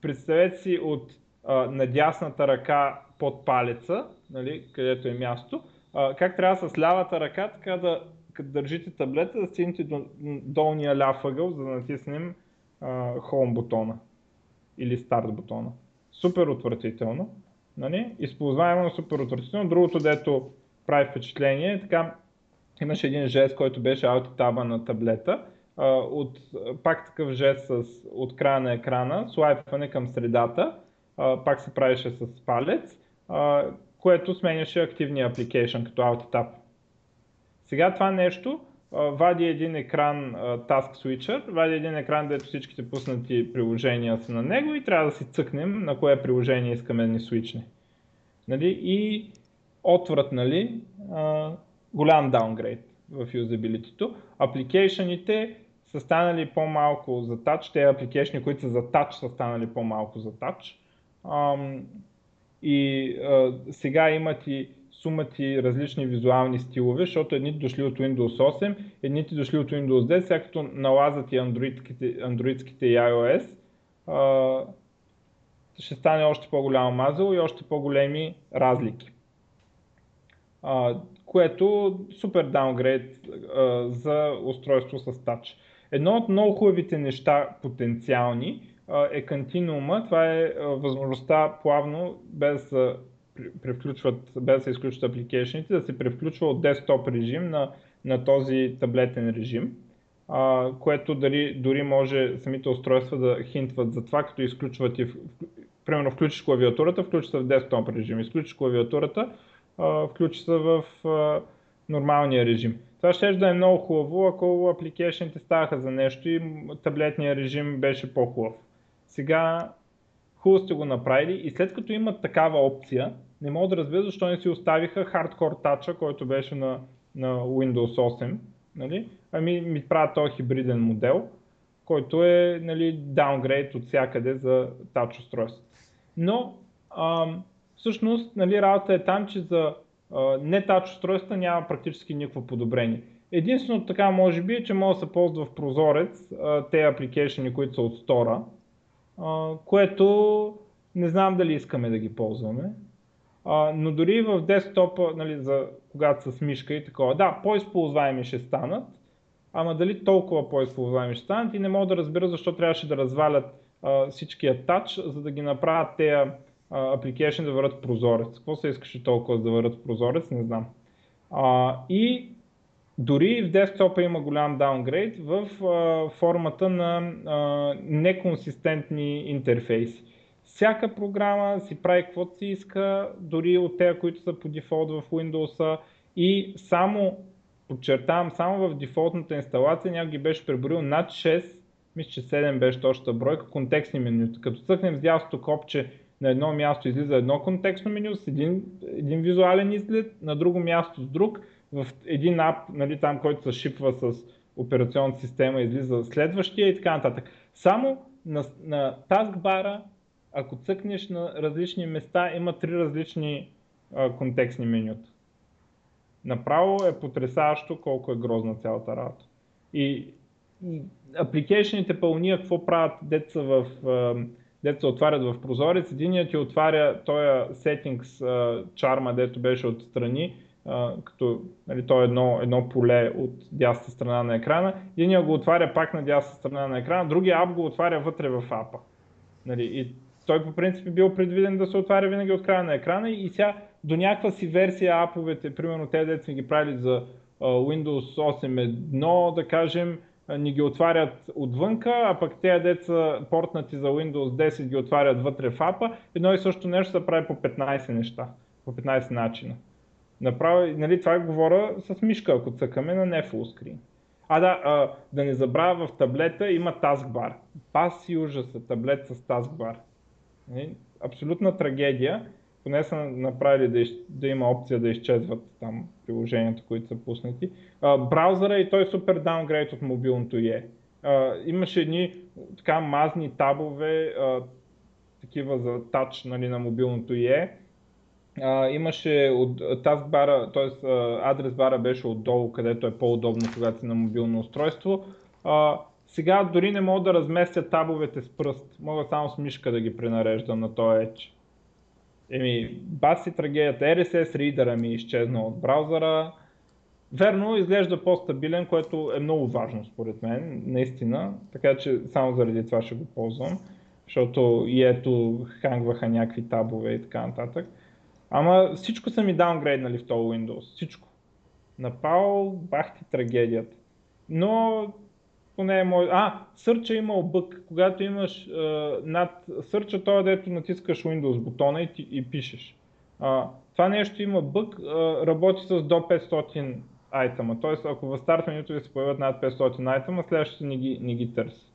представете си от а, надясната ръка под палеца, нали, където е място, как трябва с лявата ръка така да като държите таблета да стигнете до долния ляв ъгъл, за да натиснем а, Home бутона или Start бутона. Супер отвратително. Нали? Използваемо супер отвратително. Другото, дето прави впечатление, е така имаше един жест, който беше аутитаба на таблета. А, от, пак такъв жест с, от края на екрана, слайпване към средата, а, пак се правеше с палец, а, което сменяше активния апликейшн като AutoTab. Сега това нещо вади един екран Task Switcher, вади един екран, където всичките пуснати приложения са на него и трябва да си цъкнем на кое приложение искаме да ни свичне. Нали? И отврат, нали, голям даунгрейд в юзабилитито. Апликейшените са станали по-малко за тач, те апликейшни, които са за тач, са станали по-малко за тач. И а, сега имат и сумати различни визуални стилове, защото едните дошли от Windows 8, едните дошли от Windows 10, сега като налазат и андроидските, андроидските и iOS, а, ще стане още по-голямо мазало и още по-големи разлики. А, което супер даунгрейд за устройство с Touch. Едно от много хубавите неща потенциални е континуума. Това е възможността плавно, без да превключват, без да се изключват апликейшните, да се превключва от десктоп режим на, на този таблетен режим, а, което дори, дори може самите устройства да хинтват за това, като изключват и, примерно включиш клавиатурата, включи се в десктоп режим, изключиш клавиатурата, а, включи се в а, нормалния режим. Това ще да е много хубаво, ако апликейшните ставаха за нещо и таблетния режим беше по-хубав. Сега хубаво сте го направили и след като имат такава опция, не мога да разбера защо не си оставиха хардкор тача, който беше на, на Windows 8. Нали? Ами ми правят този хибриден модел, който е нали, даунгрейд от всякъде за тач устройство. Но ам, всъщност нали, работа е там, че за а, не тач устройства няма практически никакво подобрение. Единственото така може би е, че може да се ползва в прозорец те апликейшени, които са от стора, което не знам дали искаме да ги ползваме. А, но дори в десктопа, нали, за, когато с мишка и такова, да, по-използваеми ще станат, ама дали толкова по-използваеми ще станат и не мога да разбера защо трябваше да развалят а, всичкия тач, за да ги направят тези апликейшн да върват прозорец. Какво се искаше толкова да върват прозорец, не знам. А, и дори в десктопа има голям даунгрейд в а, формата на а, неконсистентни интерфейси. Всяка програма си прави каквото си иска, дори от тези, които са по дефолт в Windows и само, подчертавам, само в дефолтната инсталация някой ги беше преборил над 6, мисля, че 7 беше точната бройка, контекстни менюта. Като цъкнем с дясното копче на едно място излиза едно контекстно меню с един, един визуален изглед, на друго място с друг, в един ап, нали, там, който се шипва с операционната система, излиза следващия и така нататък. Само на, на таскбара, ако цъкнеш на различни места, има три различни а, контекстни менюта. Направо е потрясаващо колко е грозна цялата работа. И апликейшените пълния какво правят деца в дето се отварят в прозорец. Единият ти отваря този settings чарма, дето беше отстрани, като нали, то е едно, едно поле от дясната страна на екрана. Единият го отваря пак на дясната страна на екрана, другия ап го отваря вътре в апа. Нали, и той по принцип е бил предвиден да се отваря винаги от края на екрана и сега до някаква си версия аповете, примерно те дете сме ги правили за Windows 8.1, да кажем, ни ги отварят отвънка, а пък те деца портнати за Windows 10 ги отварят вътре в апа. Едно и също нещо се прави по 15 неща, по 15 начина. Направо, нали, това говоря с мишка, ако цъкаме на не full. А да, а, да не забравя в таблета има taskbar. Пас и ужаса, таблет с taskbar. Нали? Абсолютна трагедия. Поне са направили да, из, да има опция да изчезват там приложенията, които са пуснати. А, браузъра и той е супер даунгрейд от мобилното е. А, имаше едни така мазни табове, а, такива за тач нали, на мобилното е а, имаше от таскбара, т.е. адрес бара беше отдолу, където е по-удобно, когато си на мобилно устройство. А, сега дори не мога да разместя табовете с пръст, мога само с мишка да ги пренареждам на този Edge. Еми, баси трагедията, RSS ридера ми изчезнал от браузъра. Верно, изглежда по-стабилен, което е много важно според мен, наистина, така че само заради това ще го ползвам, защото и ето хангваха някакви табове и така нататък. Ама всичко са ми даунгрейднали в този Windows. Всичко. Направо бахти трагедията. Но поне е мой... А, сърча има бък. Когато имаш е, над... Сърча това, дето натискаш Windows бутона и, ти, и пишеш. А, това нещо има бък, е, работи с до 500 айтема. Тоест, ако в старт менюто ви се появят над 500 айтема, следващите не ги, не ги търси.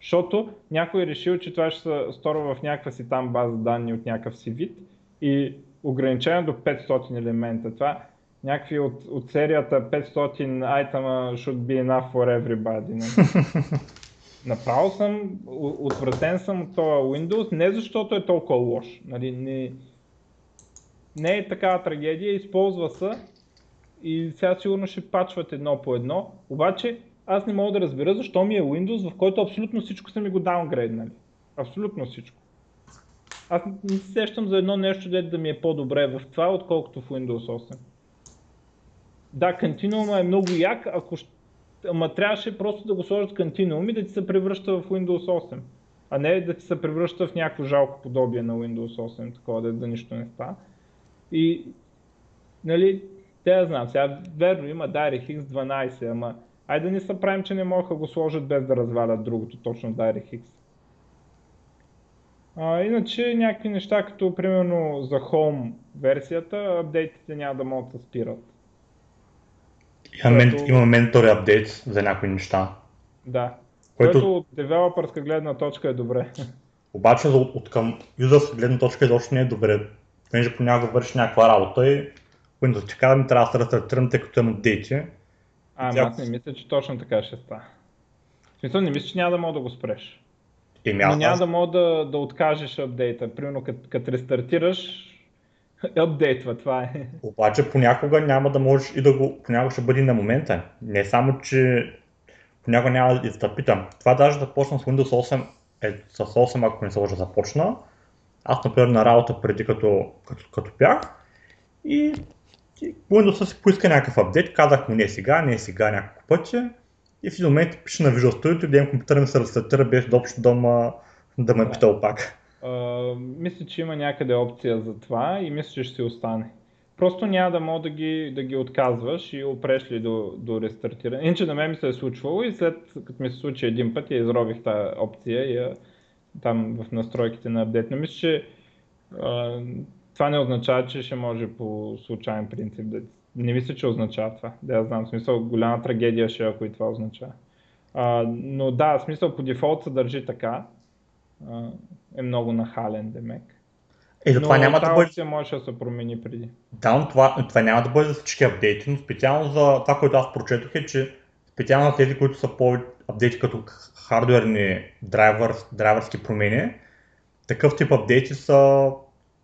Защото някой е решил, че това ще се сторва в някаква си там база данни от някакъв си вид и ограничено до 500 елемента. Това някакви от, от серията 500 айтема should be enough for everybody. Не? Нали? Направо съм, отвратен съм от това Windows, не защото е толкова лош. Нали, не, не е такава трагедия, използва се и сега сигурно ще пачват едно по едно, обаче аз не мога да разбера защо ми е Windows, в който абсолютно всичко са ми го даунгрейднали. Абсолютно всичко. Аз не се сещам за едно нещо, дето да ми е по-добре в това, отколкото в Windows 8. Да, Continuum е много як, ако Ама трябваше просто да го сложат Continuum и да ти се превръща в Windows 8. А не да ти се превръща в някакво жалко подобие на Windows 8, такова да, да нищо не става. И, нали, те я знам, сега верно има DirectX 12, ама айде да не се правим, че не могат да го сложат без да развалят другото, точно DirectX. А, иначе някакви неща, като примерно за Home версията, апдейтите няма да могат да спират. Има, което... има ментори апдейт за някои неща. Да. Което, което от девелопърска гледна точка е добре. Обаче от, от към юзърска гледна точка изобщо не е добре. Понеже понякога върши някаква работа и Windows ти казва трябва да се рестартирам, тъй като имам апдейти. А, тя... аз не мисля, че точно така ще става. В смисъл не мисля, че няма да мога да го спреш. Еми, аз... Но няма да мога да, да откажеш апдейта. Примерно като, рестартираш, апдейтва, това е. Обаче понякога няма да можеш и да го, понякога ще бъде на момента. Не само, че понякога няма да да питам. Това даже да почна с Windows 8, е, с 8, ако не се лъжа, започна. Аз, например, на работа преди като, като, като бях и, и Windows си поиска някакъв апдейт, казах му не сега, не сега няколко пъти и в един момент пише на Visual Studio, един компютър ми се рестартира без изобщо да, ма, да ме е питал пак. Uh, мисля, че има някъде опция за това и мисля, че ще си остане. Просто няма да мога да ги, да ги отказваш и опреш ли до, до рестартиране. Иначе на мен ми се е случвало и след като ми се случи един път я изробих тази опция и я, там в настройките на апдейт. Но мисля, че uh, това не означава, че ще може по случайен принцип да не мисля, че означава това. Да, я знам. В смисъл, голяма трагедия ще, ако и това означава. А, но да, в смисъл, по дефолт се държи така. А, е много нахален демек. Е, но това няма да бъде... може да се промени преди. Да, но това, това няма да бъде за всички апдейти, но специално за това, което аз прочетох е, че специално за тези, които са по апдейти като хардуерни драйвер, драйверски промени, такъв тип апдейти са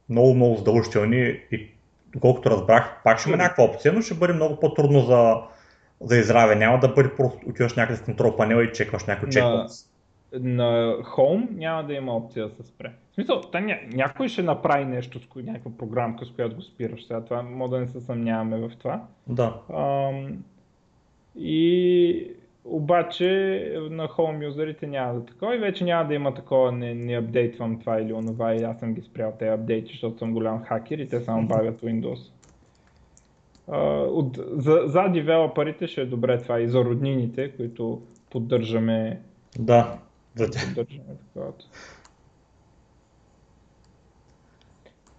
много, много задължителни и доколкото разбрах, пак ще има някаква опция, но ще бъде много по-трудно за, за изравя. Няма да бъде просто отиваш някъде в контрол панела и чекваш някой на, на Home няма да има опция да се спре. В смисъл, та, ня, някой ще направи нещо с някаква програмка, с която го спираш. Сега това може да не се съмняваме в това. Да. Ам, и обаче на home юзерите няма да такова и вече няма да има такова, не, не апдейтвам това или онова и аз съм ги спрял тези апдейти, защото съм голям хакер и те само бавят Windows. Uh, от, за, за девелоперите ще е добре това и за роднините, които поддържаме, Да. да Да. поддържаме такова.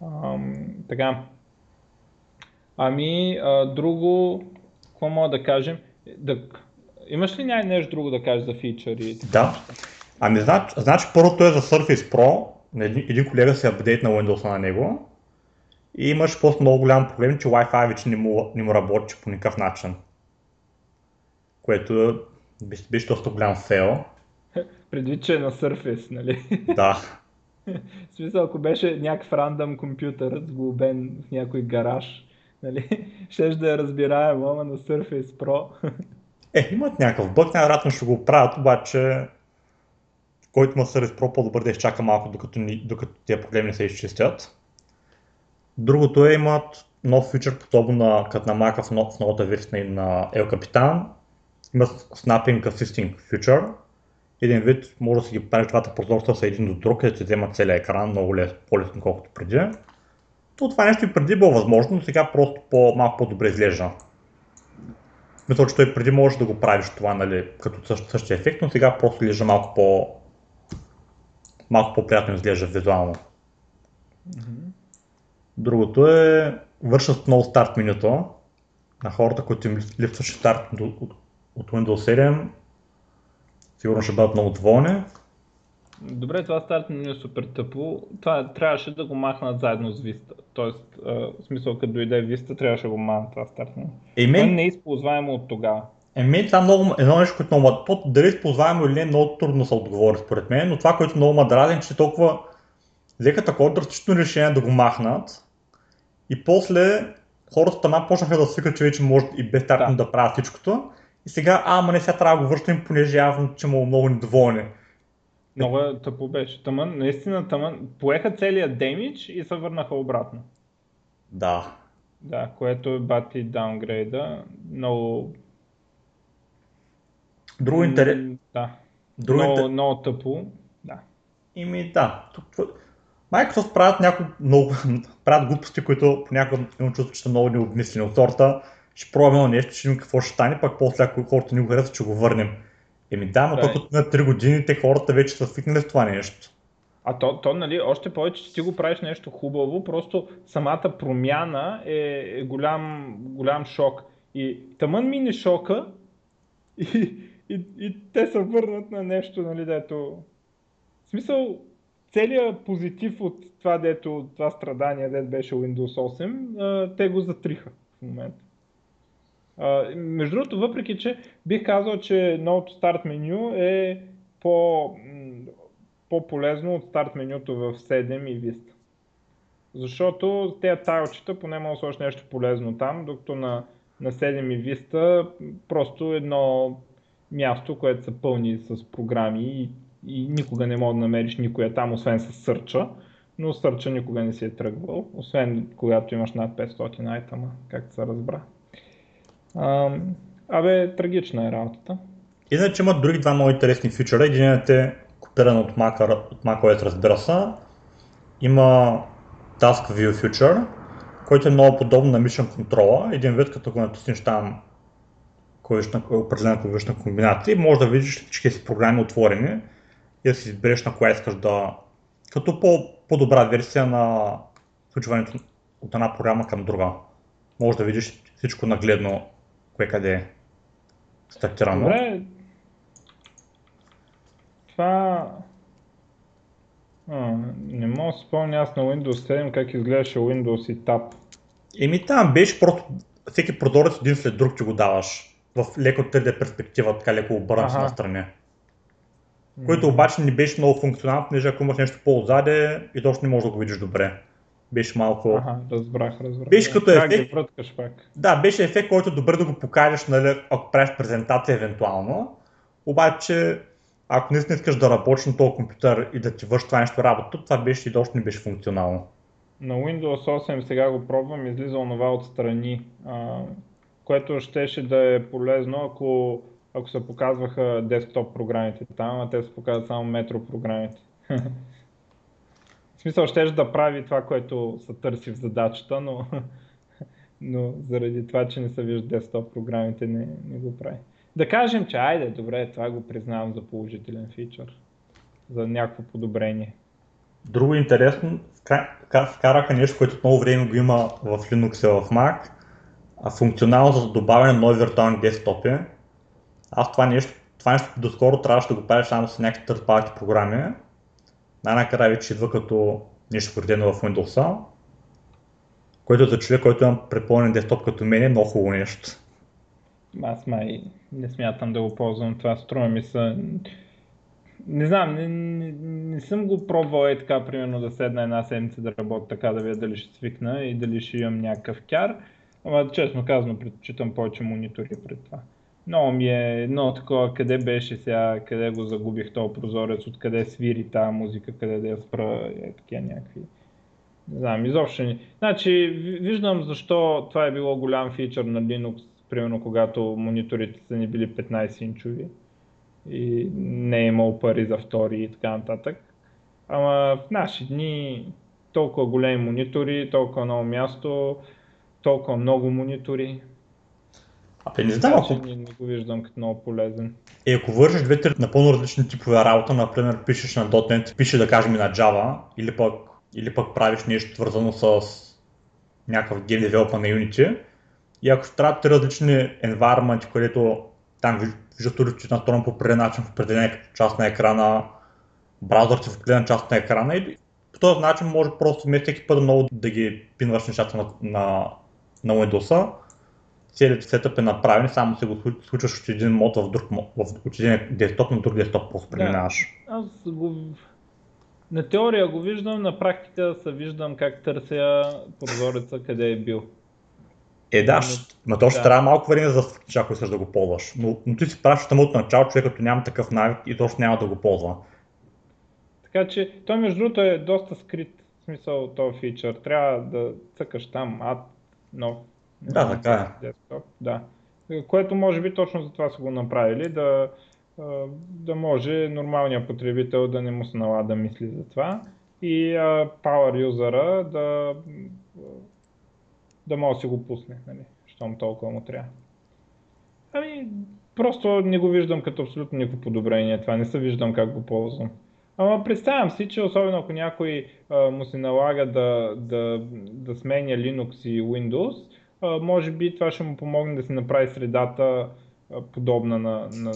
Ам, така. Ами, а, друго, какво мога да кажем? Да, имаш ли ня- нещо друго да кажеш за фичъри? Да. Ами, значи, значи първото е за Surface Pro. Един, колега се апдейт на Windows на него. И имаш просто много голям проблем, че Wi-Fi вече не му, не му работи по никакъв начин. Което беше, беше доста голям фейл. Предвид, че е на Surface, нали? Да. В смисъл, ако беше някакъв рандъм компютър сглобен в някой гараж, нали? Щеш да я разбираем, ама на Surface Pro. Е, имат някакъв бък, най-вероятно ще го правят, обаче който има Surface Pro по-добър да изчака малко, докато, ни, докато тия проблеми не се изчистят. Другото е, имат нов фичър, подобно на, като на Mac в, нов, в новата версия на El Capitan. Има Snapping Assisting Feature. Един вид може да си ги правиш двата прозорца са един до друг, да ти вземат целият екран, много лес, по-лесно колкото преди. То това нещо и преди било възможно, но сега просто по, малко по-добре изглежда. Мисля, че той преди можеш да го правиш това, нали, като същ, същия ефект, но сега просто изглежда малко по малко по-приятно изглежда визуално. Другото е вършат ново старт менюто на хората, които им липсваше старт от, от, от Windows 7. Сигурно ще бъдат много доволни. Добре, това старт меню е супер тъпо. Това трябваше да го махнат заедно с Vista. Тоест, в смисъл, като дойде Vista, трябваше да го махнат това старт меню. Е, Той мен, не е използваемо от тогава. е, мен това много, едно нещо, което много, то, дали е използваемо или не, много трудно се отговори според мен, но това, което много ме дразни, че толкова взеха такова драстично решение да го махнат и после хората там почнаха да свикат, че вече може и без да. да правят всичкото. И сега, а, ама не сега трябва да го връщам, понеже явно, че му много недоволни. Много е тъпо беше. Тъмън, наистина тъмън. Поеха целият демидж и се върнаха обратно. Да. Да, което е бати даунгрейда. Много... Друго интерес. Да. Друго Много, интерес. много тъпо. Да. Ими да. Тук, Microsoft правят някои много, правят глупости, които понякога имам чувство, че са много необмислени от сорта. Ще пробваме нещо, ще видим какво ще стане, пък после ако хората ни го харесват, ще го върнем. Еми да, но Да. то като на 3 години, те хората вече са свикнали с това нещо. А то, то, нали, още повече, че ти го правиш нещо хубаво, просто самата промяна е, е голям, голям шок. И тъмън мини шока и, и, и те се върнат на нещо, нали, дето... В смисъл, целият позитив от това, дето, това страдание, дето беше Windows 8, а, те го затриха в момента. Между другото, въпреки че бих казал, че новото старт меню е по, по-полезно от старт менюто в 7 и Vista. Защото тези тайлчета поне може да сложиш нещо полезно там, докато на, на 7 и Vista просто едно място, което се пълни с програми и, и никога не мога да намериш никоя там, освен с сърча, но сърча никога не си е тръгвал, освен когато имаш над 500 айтема, както се разбра. Ам, абе, трагична е работата. Иначе има други два много интересни фичъра. Единият е копиран от Mac, от macOS, разбира се. Има Task View Feature, който е много подобно на Mission Control. Един вид, като го натиснеш там клавишна, определена клавишна комбинация, може да видиш всички си програми отворени и да си избереш на коя искаш да... Като по, по-добра версия на включването от една програма към друга. Може да видиш всичко нагледно, кое къде е стартирано. Добре. Това... А, не мога да спомня аз на Windows 7 как изглеждаше Windows и Tab. Еми там беше просто всеки прозорец един след друг ти го даваш в леко 3D перспектива, така леко обърнат Аха. на страни. Което обаче не беше много функционално, понеже ако имаш нещо по-отзаде и точно не можеш да го видиш добре. Беше малко... Ага, разбрах, разбрах. Беше като ефект. ги връткаш пак. Да, беше ефект, който е добре да го покажеш, нали, ако правиш презентация евентуално. Обаче, ако наистина искаш да работиш на този компютър и да ти върши това нещо работа, това беше и доста не беше функционално. На Windows 8 сега го пробвам, излиза онова отстрани, а, което щеше да е полезно, ако, ако се показваха десктоп програмите там, а те се показват само метро програмите. Смисъл, щеше да прави това, което се търси в задачата, но, но заради това, че не се вижда десктоп програмите, не, не го прави. да кажем, че айде, добре, това го признавам за положителен фичър, за някакво подобрение. Друго интересно, вкараха нещо, което много време го има в Linux и в Mac, а функционално за добавяне на нови виртуални десктопи. Аз това нещо, това нещо доскоро трябваше да го правя само с някакви third програми. Най-накрая вече идва като нещо вредено в Windows, което за човек, който има препълнен десктоп като мен е много хубаво нещо. Аз май не смятам да го ползвам това, струва ми се. Не знам, не, не, не съм го пробвал е така, примерно да седна една седмица да работя така, да видя дали ще свикна и дали ще имам някакъв кяр. Ама честно казано, предпочитам повече монитори пред това. Много ми е едно такова, къде беше сега, къде го загубих този прозорец, откъде свири тази музика, къде да я спра, е такива някакви. Не знам, изобщо не. Значи, виждам защо това е било голям фичър на Linux, примерно когато мониторите са ни били 15 инчови и не е имал пари за втори и така нататък. Ама в наши дни толкова големи монитори, толкова много място, толкова много монитори. Абе, не знам, ако... Не, не го виждам като много полезен. Е, ако вържеш двете напълно различни типове работа, например, пишеш на .NET, пише да кажем и на Java, или пък, или пък правиш нещо свързано с някакъв game developer на Unity, и ако ще трябва различни environment, където там виждат че настроен по определен начин в определена част на екрана, браузър в определена част на екрана и по този начин може просто всеки път много да ги пинваш нещата на, на, на Windows. Целият сетъп е направен, само се го случваш от един мод в друг мод, в, от един десктоп на друг десктоп просто преминаваш. Да, аз го на теория го виждам, на практика се виждам как търся прозореца къде е бил. Е, да, но то ще да. трябва малко време за ако искаш да го ползваш. Но, но ти си пращаш от начало, човек като няма такъв навик и точно няма да го ползва. Така че той между другото е доста скрит, в смисъл този фичър. Трябва да цъкаш там ад нов. Да, така е. Desktop, да. Което може би точно за това са го направили, да, да може нормалният потребител да не му се налага да мисли за това и power юзера да да може да си го пусне, нали, щом толкова му трябва. Ами, просто не го виждам като абсолютно никакво подобрение това, не се виждам как го ползвам. Ама представям си, че особено ако някой а, му се налага да, да, да сменя Linux и Windows, може би това ще му помогне да се направи средата подобна на, на,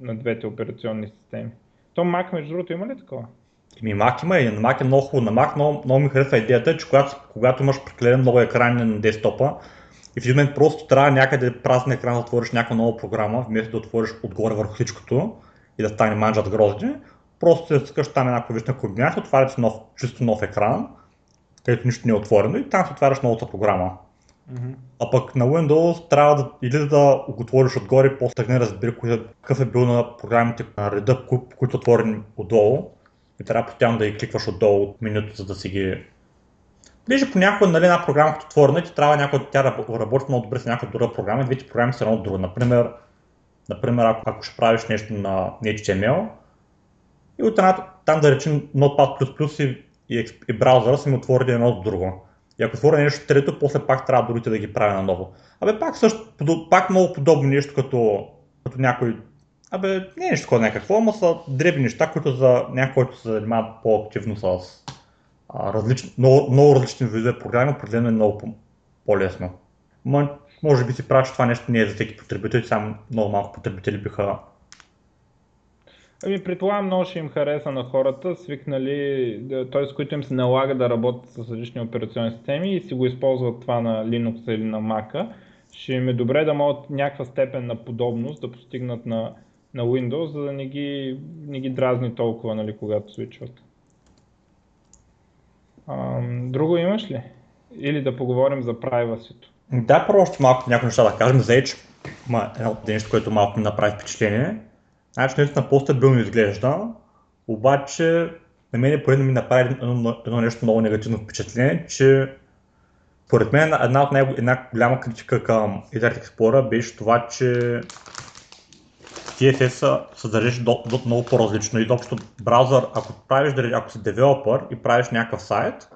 на двете операционни системи. То Mac, между другото, има ли такова? Ми Mac има и на Mac е много хубаво. На Mac много, много ми харесва идеята, че когато, когато имаш прекалено много екрани на десктопа и в един момент просто трябва някъде празен екран да отвориш някаква нова програма, вместо да отвориш отгоре върху всичкото и да стане манджат грозди, просто се скаш там една клавишна комбинация, отваря се нов, чисто нов екран, където нищо не е отворено и там се отваряш новата програма. Mm-hmm. А пък на Windows трябва да или да го отвориш отгоре, после да не разбира какъв е бил на програмите на реда, които отворени отдолу и трябва постоянно да ги кликваш отдолу от менюто, за да си ги... Ближе понякога нали, една програма като отворена и ти трябва някой, тя работи много добре с някаква друга програма и двете програми са едно от друго. Например, например ако, ако ще правиш нещо на HTML и от една, там да речем Notepad++ и, и, и браузъра са ми отворили едно от друго. И ако отворя нещо трето, после пак трябва другите да ги правя наново. Абе пак също, пак много подобно нещо като, като някой Абе, не е нещо такова някакво, ама са дребни неща, които за някой, който се занимава по-активно с а, различни, много, много различни видове програми, определено е много по-лесно. Ма, може би си правиш това нещо не е за всеки потребител, само много малко потребители биха Ами, предполагам, много ще им хареса на хората, свикнали, т.е. които им се налага да работят с различни операционни системи и си го използват това на Linux или на Mac. Ще им е добре да могат някаква степен на подобност да постигнат на на Windows, за да не ги, не ги дразни толкова, нали, когато свичват. друго имаш ли? Или да поговорим за privacy Да, още малко някои неща да кажем за Edge. Едно от нещо, което малко ми направи впечатление. Значи, наистина по-стабилно изглежда, обаче на мен поне ми направи едно, едно нещо много негативно впечатление, че поред мен една от най- една голяма критика към Internet Explorer беше това, че CSS се до, много по-различно. Изобщо браузър, ако правиш, ако си девелопър и правиш някакъв сайт,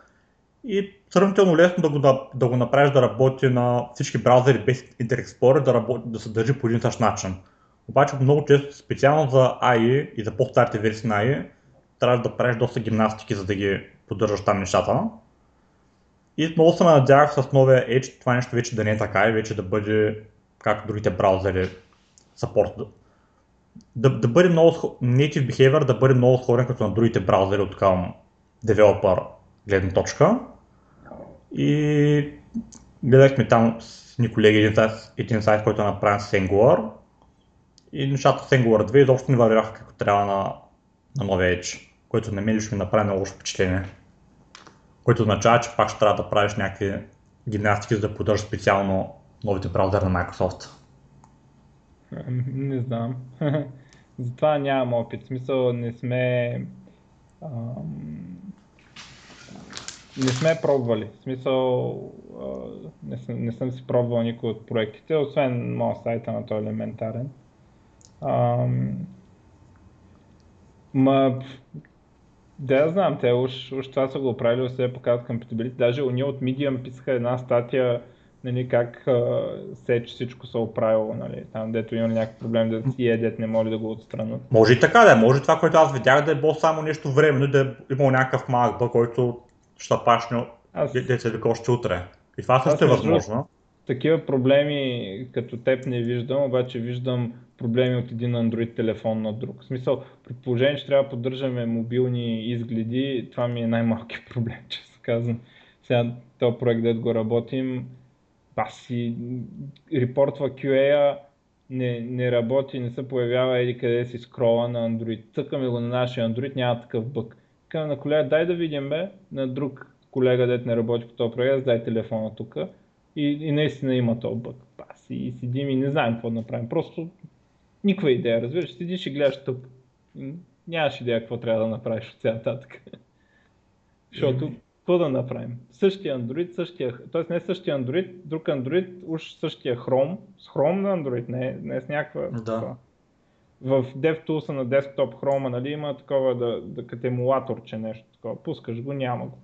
и сравнително лесно да го, да го направиш да работи на всички браузъри без Internet Explorer, да, работи, да се държи по един същ начин. Обаче много често, специално за AI и за по-старите версии на AI, трябва да правиш доста гимнастики, за да ги поддържаш там нещата. И много се надявах с новия Edge това нещо вече да не е така и вече да бъде както другите браузъри support. Да, да бъде много native behavior, да бъде много сходен като на другите браузъри от към developer гледна точка. И гледахме там с ни колеги един сайт, един сайт, който е направен с Angular. И нещата с Angular 2 изобщо не вървяха както трябва на, на новия Edge, което на мен лично ми направи много лошо впечатление. Което означава, че пак ще трябва да правиш някакви гимнастики, за да поддържаш специално новите браузъри на Microsoft. Не знам. Затова нямам опит. В смисъл не сме... Ам... Не сме пробвали. В смисъл не, съм, не съм си пробвал никой от проектите, освен моят сайта на този елементарен. Ам... Ма, да, я знам, те уж, уж това са го правили, все показват компатибилити. Даже уния от Medium писаха една статия, нали, как Сеч всичко се оправило, нали, там дето има някакъв проблем да си едет, не може да го отстранят. Може и така да е, може това, което аз видях да е било само нещо временно, да е имал някакъв малък бък, който ще пашне аз... деца вика още утре. И това също е възможно. Такива проблеми като теб не виждам, обаче виждам проблеми от един Android телефон на друг. В смисъл, предположение, че трябва да поддържаме мобилни изгледи, това ми е най-малкият проблем, често казвам. Сега този проект, да го работим, аз репортва QA, не, не работи, не се появява еди къде си скрола на Android. Цъкаме го на нашия Android, няма такъв бък. Казвам на колега, дай да видим бе, на друг колега, дет не работи по този проект, дай телефона тук. И, и наистина има този бък. Аз и седим и не знаем какво да направим. Просто никаква идея, разбираш, седиш и гледаш тъп. Нямаш идея какво трябва да направиш от сега нататък. Защото какво да направим? Същия Android, същия, т.е. не същия Android, друг Android, уж същия Chrome, с Chrome на Android, не, не с някаква... Да. В DevTools на десктоп Chrome, нали, има такова да, да като емулатор, че нещо такова. Пускаш го, няма го.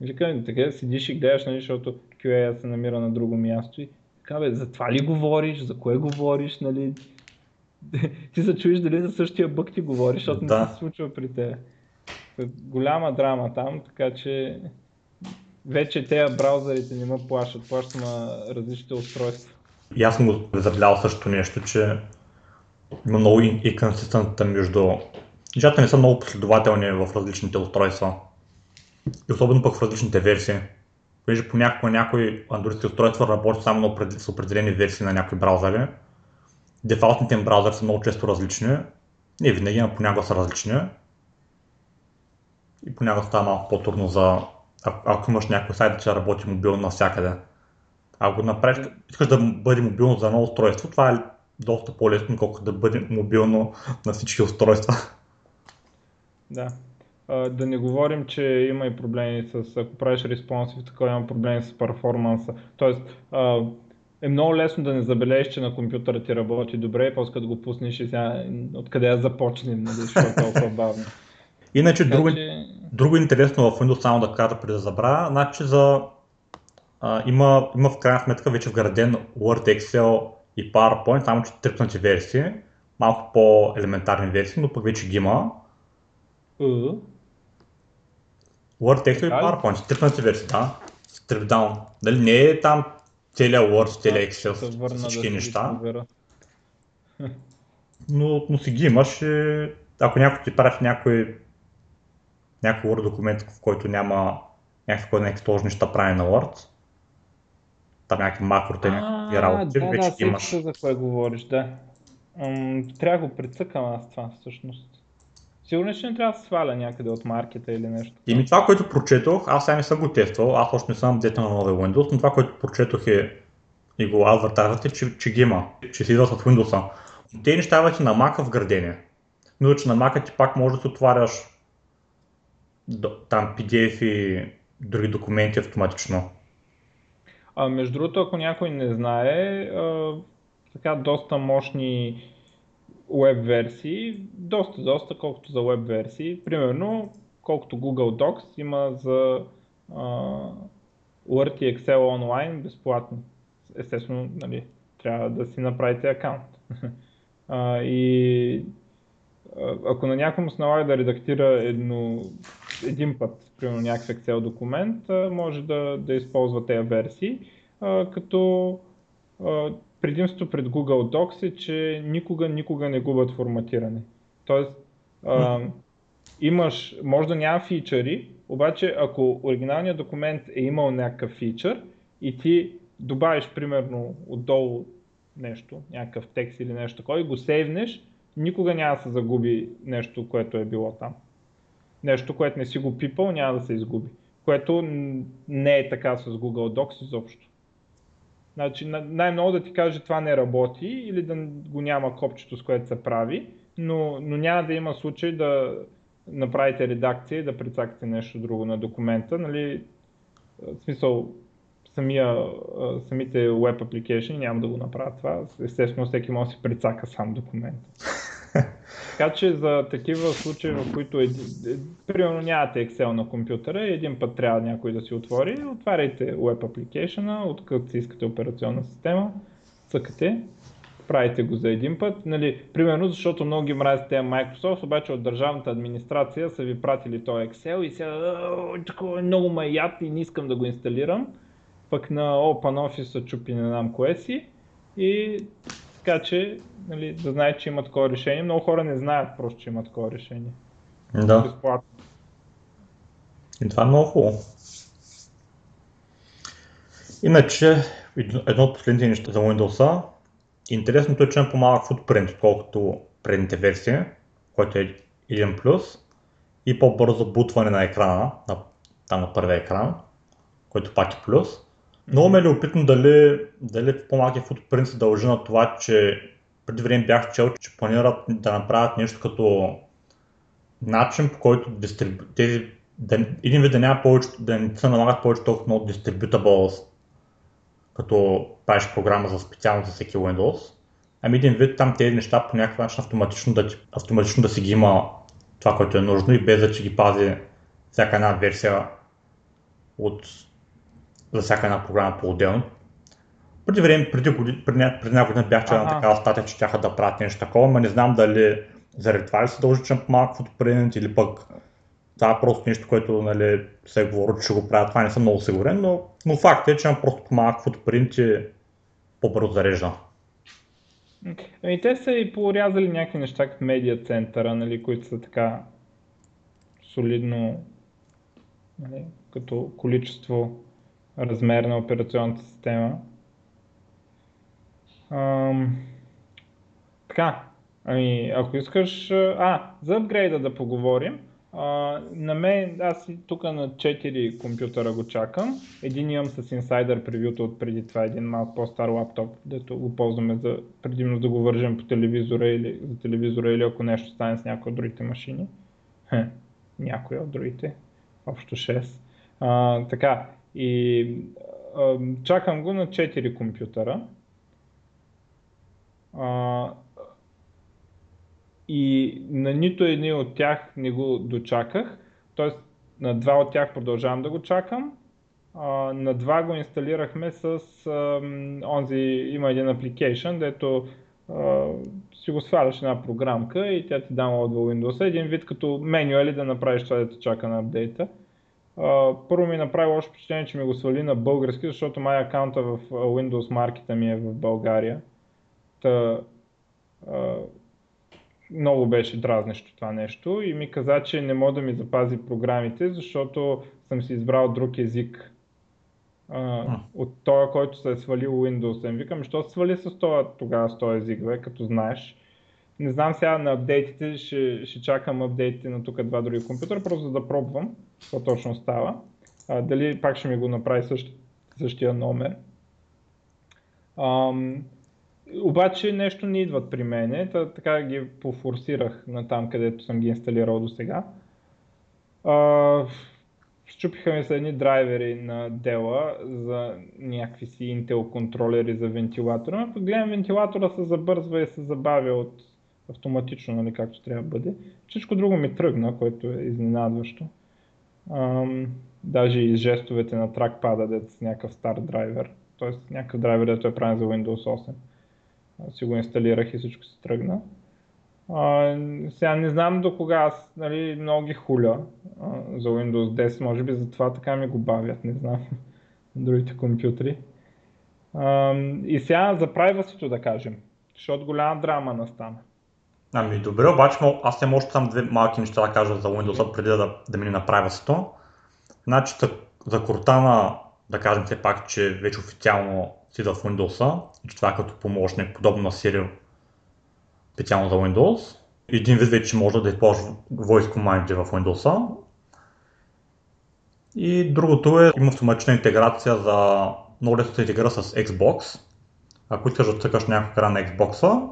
Вика, така седиш и гледаш, нали, защото QA се намира на друго място и така бе, за това ли говориш, за кое говориш, нали? ти се чуеш дали за същия бък ти говориш, защото да. не се случва при те. Голяма драма там, така че вече тези браузърите не ме плащат, плащат на различните устройства. И аз съм го заблял също нещо, че има много и консистентата между... Нещата не са много последователни в различните устройства. И особено пък в различните версии. Понеже понякога някои Android устройства работят само с определени версии на някои браузъри. Дефалтните им браузъри са много често различни. Не винаги, но понякога са различни. И понякога става малко по-трудно за... Ако имаш някой сайт, да работи мобилно навсякъде. Ако направиш, искаш да бъде мобилно за едно устройство, това е доста по-лесно, колкото да бъде мобилно на всички устройства. Да, да не говорим, че има и проблеми с, ако правиш респонсив, така има проблеми с перформанса. Тоест, е много лесно да не забележиш, че на компютъра ти работи добре, после да го пуснеш и сега откъде я започнем, нали, защото е толкова бавно. Иначе така, друго, че... друго интересно в Windows, само да кажа преди да забравя, значи за, а, има, има в крайна сметка вече вграден Word, Excel и PowerPoint, само че трипнати версии, малко по-елементарни версии, но пък вече ги има. Uh. Word, Excel и PowerPoint, трипнати версии, да. Down. Дали не е там целият Word, целият Excel, всички да неща. Но, но си ги имаш и ако някой ти прави някой, някой Word документ, в който няма някакви, някакви сложни неща прави на Word, там някакви макрота, някакви работи, да, вече да, имаш. Да, за кое говориш, да. М- трябва да го прецъкам аз това всъщност. Сигурно ще не трябва да се сваля някъде от маркета или нещо. ми това, което прочетох, аз сега не съм го тествал, аз още не съм дете на новия Windows, но това, което прочетох е и го адвертазвате, че, че ги има, че си идват от Windows. Те неща вече на Mac вградени. Но че на Mac ти пак може да се отваряш там PDF и други документи автоматично. А, между другото, ако някой не знае, а, така доста мощни веб версии, доста, доста, колкото за веб версии. Примерно, колкото Google Docs има за а, Word и Excel онлайн безплатно. Естествено, нали, трябва да си направите акаунт. а, и ако на някому се налага да редактира едно, един път, примерно някакъв Excel документ, може да, да използва тези версии, а, като а, предимството пред Google Docs е, че никога, никога не губят форматиране. Тоест, а, имаш, може да няма фичъри, обаче ако оригиналният документ е имал някакъв фичър и ти добавиш примерно отдолу нещо, някакъв текст или нещо такова и го сейвнеш, никога няма да се загуби нещо, което е било там. Нещо, което не си го пипал, няма да се изгуби. Което не е така с Google Docs изобщо. Значи най-много да ти каже това не работи или да го няма копчето с което се прави, но, но няма да има случай да направите редакция и да прецакате нещо друго на документа. Нали, в смисъл, самия, самите web application няма да го направят това. Естествено, всеки може да си прецака сам документ. Така че за такива случаи, в които е, примерно нямате Excel на компютъра и един път трябва някой да си отвори, отваряйте web application, откъдето си искате операционна система, цъкате, правите го за един път. Нали, примерно, защото много мразят тези Microsoft, обаче от държавната администрация са ви пратили този Excel и сега такова е много маят и не искам да го инсталирам. Пък на OpenOffice са чупи не знам кое си и така че нали, да знаят, че има такова решение. Много хора не знаят просто, че има такова решение. Да. Безплатно. И това е много хубаво. Иначе, едно от последните неща за Windows Интересното е, че има по-малък footprint, отколкото предните версии, което е 1+, и по-бързо бутване на екрана, на, там на първия екран, който пак е плюс. Много ме е любопитно дали, дали по-малкият footprint се дължи на това, че преди време бях чел, че планират да направят нещо като начин, по който дистриб... тези, да, един вид да няма повече, да не се налагат повече толкова много distributables, като правиш програма за специално за всеки Windows. Ами един вид там тези неща по някакъв начин автоматично да, автоматично да си ги има това, което е нужно и без да че ги пази всяка една версия от, за всяка една програма по-отделно. Преди време, преди, преди, преди няколко години бях чел на такава статия, че тяха да правят нещо такова, но не знам дали заради това ли се дължи, че малко фотопринт или пък това е просто нещо, което нали, се говори, че ще го правят. Това не съм много сигурен, но, но факт е, че имам просто по-малък фотопринт и по-бързо зарежда. Ами те са и порязали някакви неща като медиа центъра, нали, които са така солидно нали, като количество, размер на операционната система. Ам, така, ами ако искаш, а, за апгрейда да поговорим, а, на мен, аз тук на 4 компютъра го чакам. Един имам с инсайдър превюто от преди това, един малко по-стар лаптоп, дето го ползваме за предимно да го вържем по телевизора или за телевизора или ако нещо стане с някои от другите машини. Хе, някои от другите. Общо 6. А, така, и а, чакам го на 4 компютъра. А, и на нито един от тях не го дочаках, т.е. на два от тях продължавам да го чакам, а, на два го инсталирахме с а, онзи, има един application, дето а, си го сваляш една програмка и тя ти от Windows. Един вид като менюали да направиш това, дето чака на апдейта. Първо ми направи лошо впечатление, че ми го свали на български, защото май акаунта в Windows маркета ми е в България. Та, uh, много беше дразнещо това нещо и ми каза, че не мога да ми запази програмите, защото съм си избрал друг език а, от този, който се е свалил Windows. Им викам, що се свали с това тогава с този език, бе, като знаеш. Не знам сега на апдейтите, ще, ще чакам апдейтите на тук два други компютъра, просто да пробвам какво точно става. А, дали пак ще ми го направи същ, същия номер. Ам, обаче нещо не идват при мене, та, така ги пофорсирах на там, където съм ги инсталирал до сега. Щупиха ми се едни драйвери на Dell за някакви си Intel контролери за вентилатора. Ако гледам вентилатора се забързва и се забавя от автоматично, нали, както трябва да бъде. Всичко друго ми тръгна, което е изненадващо. Ам, даже и жестовете на тракпада, дето с някакъв стар драйвер. Т.е. някакъв драйвер, дето е правен за Windows 8 си го инсталирах и всичко се тръгна. А, сега не знам до кога аз нали, много хуля а, за Windows 10, може би затова така ми го бавят, не знам, другите компютри. А, и сега за privacy да кажем, защото голяма драма настана. Ами добре, обаче аз не още само две малки неща да кажа за Windows преди да, да мине на privacy Значи за, за Cortana да кажем все пак, че вече официално си в Windows и че това е като помощник, подобно на Siri, специално за Windows. Един вид вече може да използва Voice Command в Windows. И другото е, има автоматична интеграция за много лесно се интегрира с Xbox. Ако искаш да цъкаш някакъв екран на Xbox,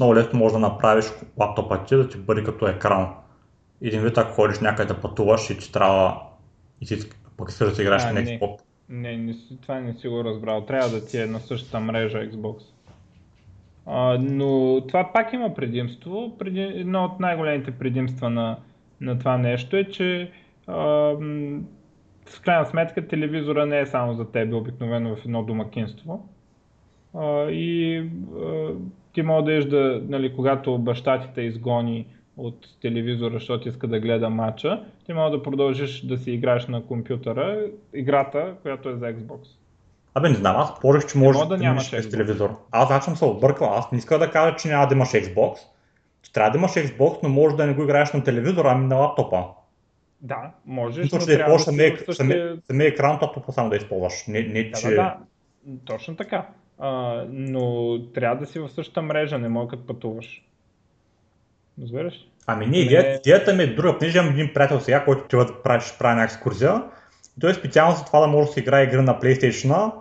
много лесно можеш да направиш лаптопа ти да ти бъде като екран. Един вид, ако ходиш някъде да пътуваш и ти трябва и ти пък искаш да си играеш на Xbox. Не, не, това не си го разбрал. Трябва да ти е на същата мрежа Xbox. А, но това пак има предимство. Преди, едно от най-големите предимства на, на това нещо е, че а, в крайна сметка телевизора не е само за теб обикновено в едно домакинство. А, и а, ти можеш да, нали, когато баща ти те изгони от телевизора, защото иска да гледа матча, ти може да продължиш да си играеш на компютъра играта, която е за Xbox. Абе, не знам, аз спорих, че може да, нямаш с телевизор. Аз аз съм се объркал, аз не иска да кажа, че няма да имаш Xbox. Че трябва да имаш Xbox, но може да не го играеш на телевизора, ами на лаптопа. Да, можеш, но, но да да самия, същия... самия екран, лаптопа само да използваш. Не, не, да, че... да, да, точно така. А, но трябва да си в същата мрежа, не мога като пътуваш. Разбираш? Ами не, идеята, идеята ми е друга. Понеже имам един приятел сега, който трябва да прави, прави една екскурзия. Той е специално за това да може да се играе игра на PlayStation.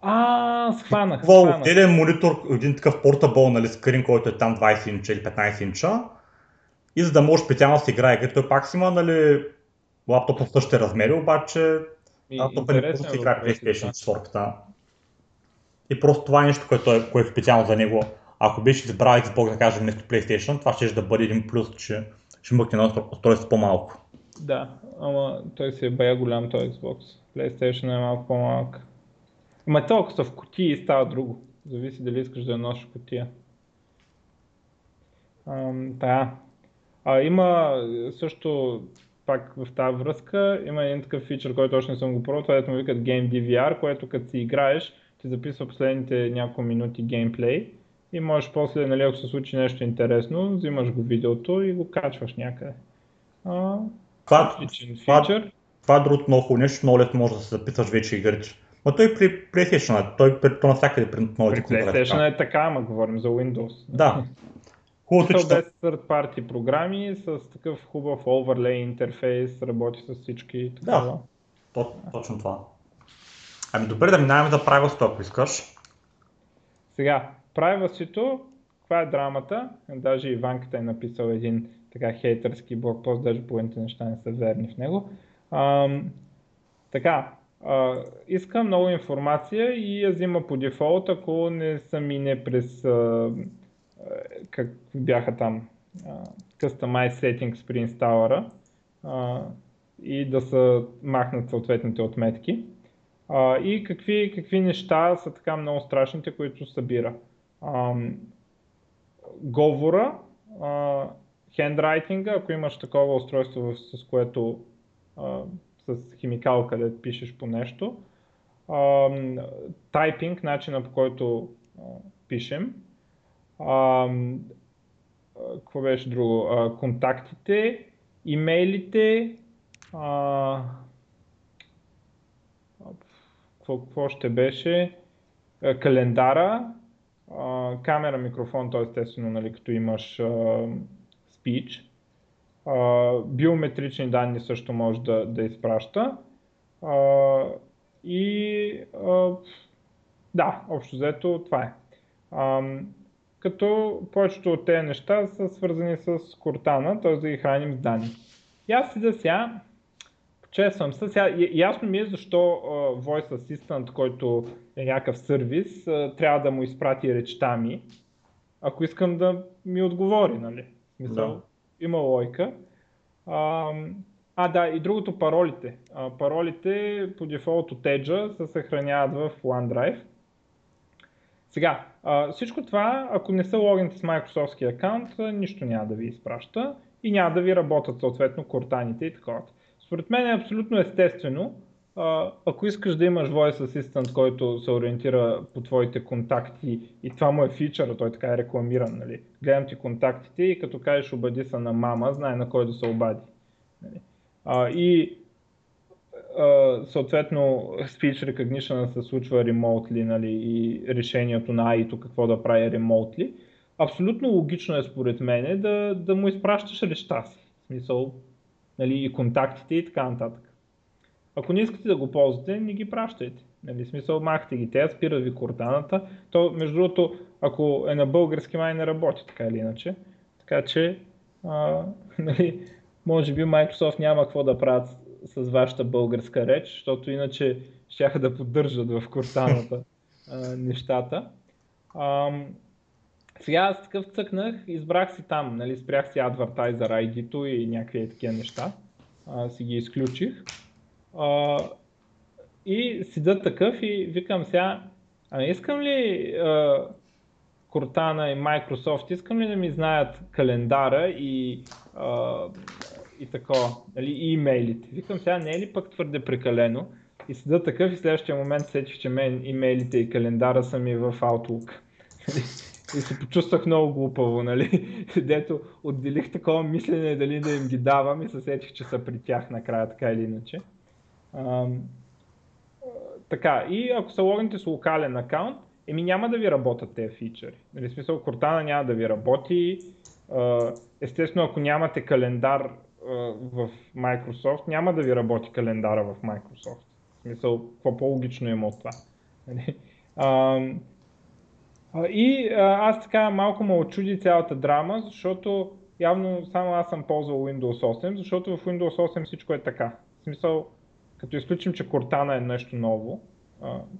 А, схванах. Това отделен монитор, един такъв портабол, нали, скрин, който е там 20 инча или 15 инча. И за да може специално да се играе игра, той пак си има, нали, лаптопа в същите размери, обаче лаптопа не може да се играе PlayStation 4. И просто това е нещо, което е, което е специално за него ако беше избрал Xbox, да кажем, вместо PlayStation, това ще да бъде един плюс, че ще мъкне на устройство по-малко. Да, ама той си е бая голям този Xbox. PlayStation е малко по-малък. Ама толкова са в кутии става друго. Зависи дали искаш да я носиш кутия. да. А, има също пак в тази връзка, има един такъв фичър, който още не съм го пробвал, това е му викат Game DVR, което като си играеш, ти записва последните няколко минути геймплей и можеш после, нали, ако се случи нещо интересно, взимаш го видеото и го качваш някъде. А, това, това, това е другото много хубаво нещо, много лесно може да се записваш вече игрите. Но той при PlayStation, е, той при, то навсякъде при новите При PlayStation е така, ама говорим за Windows. Да. Хубавото, че... без third party програми, с такъв хубав overlay интерфейс, работи с всички. Да, то, точно това. Ами добре, да минаваме за правилството, ако искаш. Сега, privacy каква е драмата? Даже Иванката е написал един така хейтърски блокпост, даже половините неща не са верни в него. А, така, а, иска много информация и я взима по дефолт, ако не са мине през а, как бяха там а, Customize Settings при инсталъра и да са махнат съответните отметки. А, и какви, какви неща са така много страшните, които събира? Говора, хендрайтинга, ако имаш такова устройство, с което а, с химикал, където пишеш по нещо, тайпинг, начина по който а, пишем, а, какво беше друго, а, контактите, имейлите, а, какво, ще беше, календара, камера, микрофон, то естествено, нали, като имаш. А, биометрични данни също може да, да изпраща. И да, общо взето това е. Като повечето от тези неща са свързани с Cortana, т.е. да ги храним с данни. И аз седа сега, Чествам се. Сега, ясно ми е защо uh, Voice Assistant, който е някакъв сервис, uh, трябва да му изпрати речта ми, ако искам да ми отговори, нали? Мисъл, да. има лойка. Uh, а, да, и другото паролите. Uh, паролите по дефолт от Edge се съхраняват в OneDrive. Сега, а, всичко това, ако не са логинте с Microsoft аккаунт, нищо няма да ви изпраща и няма да ви работят съответно кортаните и такова. Според мен е абсолютно естествено, а, ако искаш да имаш Voice Assistant, който се ориентира по твоите контакти и това му е фичър, той така е рекламиран, нали? гледам ти контактите и като кажеш обади се на мама, знае на кой да се обади. Нали? А, и съответно speech recognition се случва remotely нали, и решението на AI какво да прави remotely, абсолютно логично е според мен да, да му изпращаш речта си. В смисъл, нали, и контактите и така нататък. Ако не искате да го ползвате, не ги пращайте. Нали, смисъл, махте ги те, спира ви кортаната. То, между другото, ако е на български, май не работи така или иначе. Така че, а, нали, може би Microsoft няма какво да правят с вашата българска реч, защото иначе щяха да поддържат в кортаната а, нещата. А, сега аз такъв цъкнах, избрах си там, нали, спрях си Advertiser ID-то и някакви такива неща, а, си ги изключих. А, и седа такъв и викам сега, а искам ли а, Cortana и Microsoft, искам ли да ми знаят календара и а, и такова, нали, и имейлите. Викам сега не е ли пък твърде прекалено? И седа такъв и следващия момент сетих, че мен имейлите и календара са ми в Outlook. и се почувствах много глупаво, нали? Дето отделих такова мислене дали да им ги давам и се сетих, че са при тях накрая, така или иначе. Ам, така, и ако се логните с локален акаунт, еми няма да ви работят тези фичъри. Нали, смисъл, Cortana няма да ви работи. Естествено, ако нямате календар в Microsoft, няма да ви работи календара в Microsoft. В смисъл, какво по-логично има от това. Нали? И аз така малко ме очуди цялата драма, защото явно само аз съм ползвал Windows 8, защото в Windows 8 всичко е така. В смисъл, като изключим, че Cortana е нещо ново,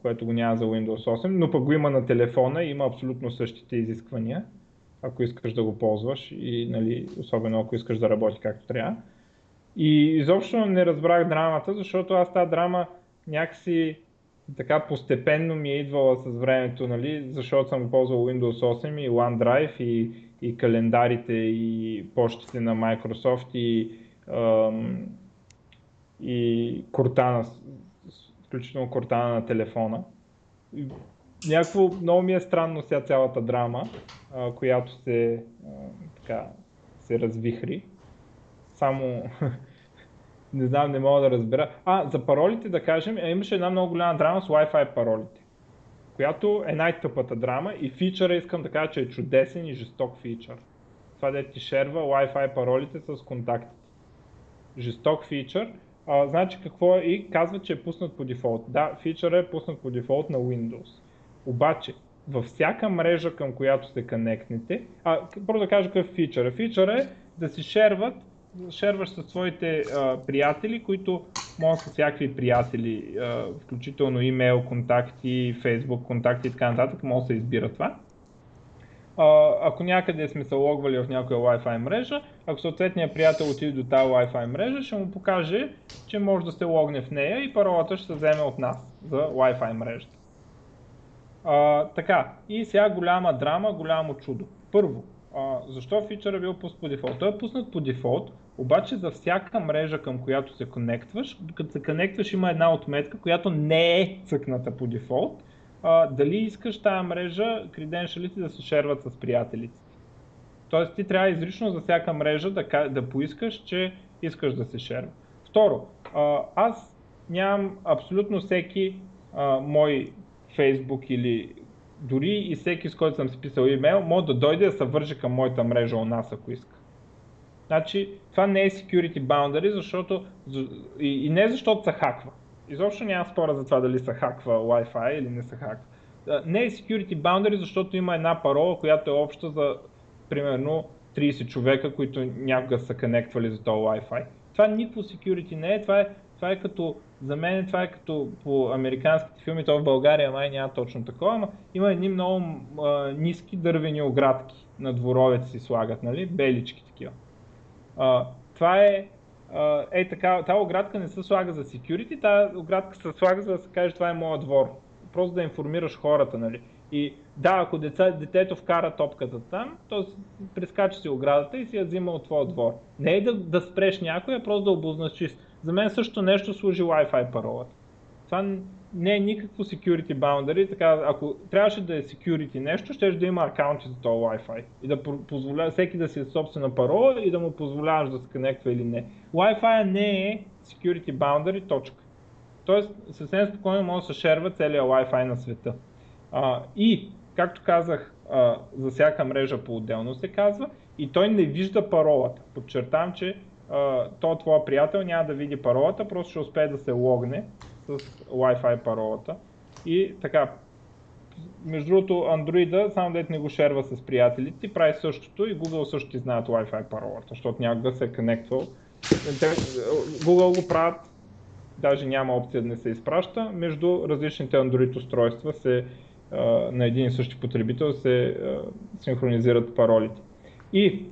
което го няма за Windows 8, но пък го има на телефона и има абсолютно същите изисквания ако искаш да го ползваш и нали, особено ако искаш да работи както трябва. И изобщо не разбрах драмата, защото аз тази драма някакси така постепенно ми е идвала с времето, нали, защото съм ползвал Windows 8 и OneDrive и, и календарите и почтите на Microsoft и, ам, и Cortana, включително Cortana на телефона някакво много ми е странно сега цялата драма, а, която се, а, така, се развихри. Само не знам, не мога да разбера. А, за паролите да кажем, имаше една много голяма драма с Wi-Fi паролите, която е най-тъпата драма и фичъра искам да кажа, че е чудесен и жесток фичър. Това да ти шерва Wi-Fi паролите с контактите. Жесток фичър. А, значи какво е и казва, че е пуснат по дефолт. Да, фичъра е пуснат по дефолт на Windows. Обаче, във всяка мрежа, към която се конектнете, а, първо да кажа какъв фичър е. Фичър е да си шерват, шерваш със своите а, приятели, които могат са всякакви приятели, а, включително имейл контакти, фейсбук контакти и така нататък, може да се избира това. А, ако някъде сме се логвали в някоя Wi-Fi мрежа, ако съответният приятел отиде до тази Wi-Fi мрежа, ще му покаже, че може да се логне в нея и паролата ще се вземе от нас за Wi-Fi мрежата. А, така, и сега голяма драма, голямо чудо. Първо, а, защо фичър е бил пуснат по дефолт? Той е пуснат по дефолт, обаче за всяка мрежа към която се конектваш, като се конектваш има една отметка, която не е цъкната по дефолт, а, дали искаш тази мрежа, креденшалите да се шерват с приятелите. Тоест ти трябва изрично за всяка мрежа да, да поискаш, че искаш да се шерва. Второ, а, аз нямам абсолютно всеки а, мой Facebook или дори и всеки, с който съм си писал имейл, може да дойде да се върже към моята мрежа у нас, ако иска. Значи, това не е security boundary, защото и, и не защото се хаква. Изобщо няма спора за това дали се хаква Wi-Fi или не се хаква. Не е security boundary, защото има една парола, която е обща за примерно 30 човека, които някога са конектвали за този Wi-Fi. Това никакво security не е, това е, това е като за мен това е като по американските филми, то в България май няма точно такова, но има едни много а, ниски дървени оградки на дворовете си слагат, нали? Белички такива. А, това е, а, е така, тази оградка не се слага за security, тази оградка се слага за да се каже това е моят двор. Просто да информираш хората, нали? И да, ако деца, детето вкара топката там, то прескача си оградата и си я взима от твоя двор. Не е да, да спреш някой, а просто да обозначиш. За мен също нещо служи Wi-Fi паролата. Това не е никакво security boundary, така ако трябваше да е security нещо, ще да има акаунти за този Wi-Fi и да позволява всеки да си е собствена парола и да му позволяваш да се конектва или не. Wi-Fi не е security boundary, точка. Тоест съвсем спокойно може да се шерва целият Wi-Fi на света. А, и, както казах, а, за всяка мрежа по-отделно се казва и той не вижда паролата. Подчертавам, че а, той твоя приятел няма да види паролата, просто ще успее да се логне с Wi-Fi паролата. И така, между другото, Android, само дете не го шерва с приятелите, ти прави същото и Google също ти знаят Wi-Fi паролата, защото някога се е конектвал. Google го правят, даже няма опция да не се изпраща, между различните Android устройства се, на един и същи потребител се синхронизират паролите. И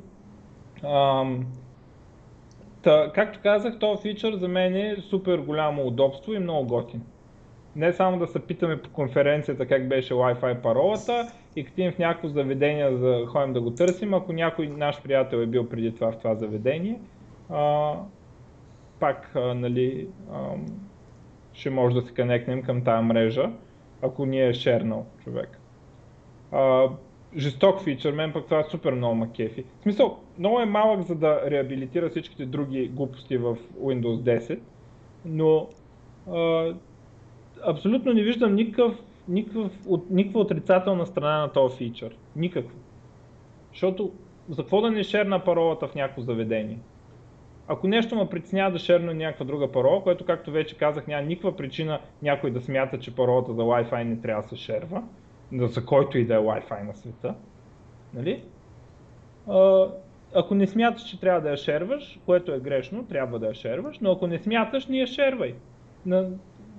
ам, Та, както казах, този фичър за мен е супер голямо удобство и много готин. Не само да се питаме по конференцията как беше Wi-Fi паролата и като в някакво заведение за ходим да го търсим, ако някой наш приятел е бил преди това в това заведение, а, пак а, нали, а, ще може да се конектнем към тази мрежа, ако ни е шернал човек. А, жесток фичър, мен пък това е супер много макефи. В смисъл, много е малък за да реабилитира всичките други глупости в Windows 10, но а, абсолютно не виждам никакъв, никакъв, от, никаква отрицателна страна на този фичър. Никакво. Защото за какво да не шерна паролата в някакво заведение? Ако нещо ме притеснява да шерна някаква друга парола, което както вече казах няма никаква причина някой да смята, че паролата за Wi-Fi не трябва да се шерва, за който и да е Wi-Fi на света, нали? Ако не смяташ, че трябва да я шерваш, което е грешно, трябва да я шерваш, но ако не смяташ, не я шервай. На,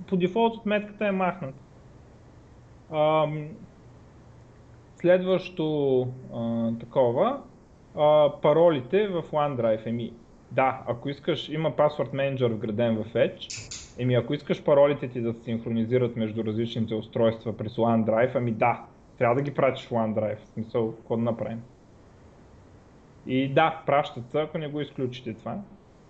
по дефолт отметката е махната. Следващо а, такова, а, паролите в OneDrive. Еми, да, ако искаш, има Password Manager вграден в Edge, еми ако искаш паролите ти да се синхронизират между различните устройства през OneDrive, ами да, трябва да ги пратиш в OneDrive, в смисъл, какво да направим. И да, пращат се, ако не го изключите това.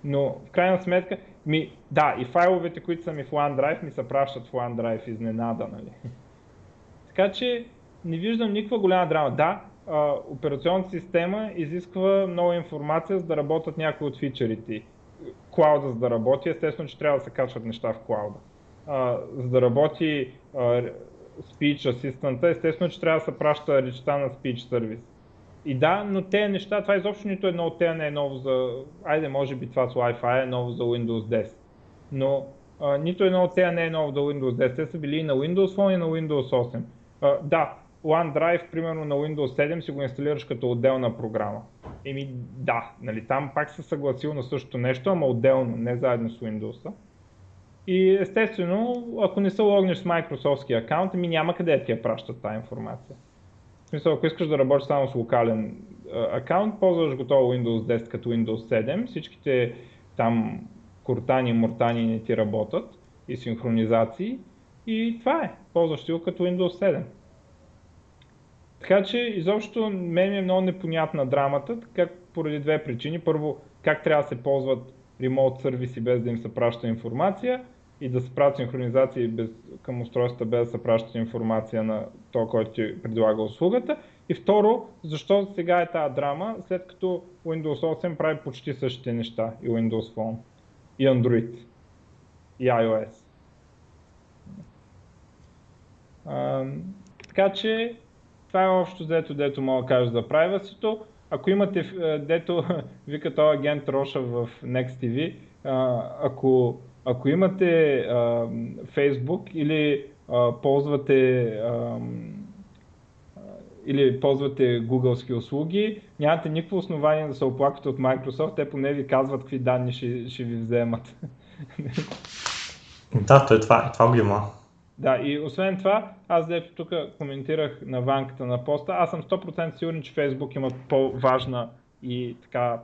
Но в крайна сметка, ми, да, и файловете, които са ми в OneDrive, ми се пращат в OneDrive изненада, нали? така че не виждам никаква голяма драма. Да, а, операционната система изисква много информация, за да работят някои от фичерите. Клауда за да работи, естествено, че трябва да се качват неща в клауда. А, за да работи а, Speech Assistant, естествено, че трябва да се праща речта на Speech Service и да, но те неща, това изобщо нито едно от тези не е ново за... Айде, може би това с Wi-Fi е ново за Windows 10. Но а, нито едно от тези не е ново за Windows 10. Те са били и на Windows Phone и на Windows 8. А, да, OneDrive, примерно на Windows 7 си го инсталираш като отделна програма. Еми да, нали, там пак се съгласил на същото нещо, ама отделно, не заедно с Windows. И естествено, ако не се логнеш с Microsoft аккаунт, ми няма къде да ти я пращат тази информация. В смисъл, ако искаш да работиш само с локален акаунт, ползваш готово Windows 10 като Windows 7, всичките там куртани, муртани не ти работят и синхронизации и това е, ползваш си го като Windows 7. Така че изобщо мен ми е много непонятна драмата, как поради две причини. Първо, как трябва да се ползват ремонт сервиси без да им се праща информация и да се правят синхронизации без, към устройствата без да се праща информация на то, който ти предлага услугата. И второ, защо сега е тази драма, след като Windows 8 прави почти същите неща и Windows Phone, и Android, и iOS. А, така че това е общо взето, дето мога да кажа за privacy Ако имате, дето вика този агент Роша в Next TV, ако ако имате а, Facebook или а, ползвате а, или ползвате гугълски услуги, нямате никакво основание да се оплаквате от Microsoft, те поне ви казват какви данни ще, ще ви вземат. Да, то е това, това го има. Да, и освен това, аз дето тук коментирах на ванката на поста, аз съм 100% сигурен, че Facebook има по-важна и така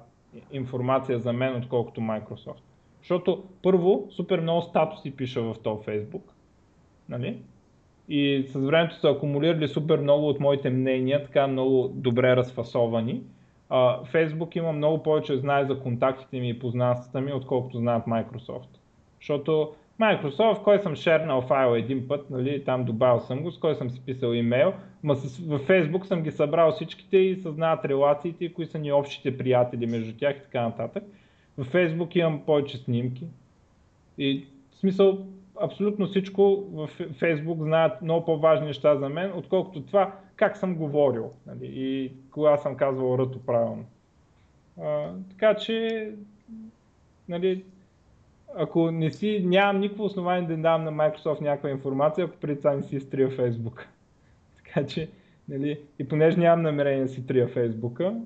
информация за мен, отколкото Microsoft. Защото първо, супер много статуси пиша в този Фейсбук. Нали? и с времето са акумулирали супер много от моите мнения, така много добре разфасовани. Uh, Facebook има много повече знае за контактите ми и познанствата ми, отколкото знаят Microsoft. Защото Microsoft, кой съм шернал файл един път, нали, там добавил съм го, с кой съм си писал имейл, ма с, в Facebook съм ги събрал всичките и съзнават релациите, кои са ни общите приятели между тях и така нататък. В Facebook имам повече снимки. И в смисъл, абсолютно всичко в Facebook знаят много по-важни неща за мен, отколкото това как съм говорил нали, и кога съм казвал ръто правилно. А, така че, нали, ако не си, нямам никакво основание да давам на Microsoft някаква информация, ако преди това не си изтрия Facebook. така че, нали, и понеже нямам намерение да си трия Facebook,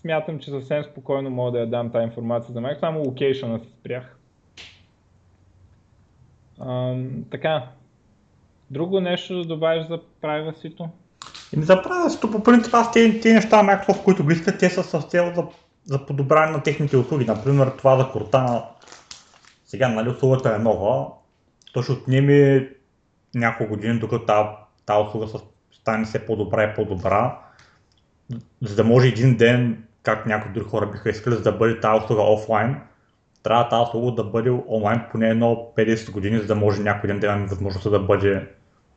смятам, че съвсем спокойно мога да я дам тази информация за Microsoft, само локейшъна си спрях. А, така, друго нещо да добавиш за privacy-то? Ами за privacy по принцип аз тези, тези неща Microsoft, които го искат, те са с цел за, за подобряване на техните услуги. Например, това за Cortana, сега нали услугата е нова, то ще отнеме няколко години, докато тази, тази услуга стане все по-добра и по-добра, за да може един ден, как някои други хора биха искали, за да бъде тази услуга офлайн, трябва тази услуга да бъде онлайн поне едно 50 години, за да може някой ден да имаме възможността да бъде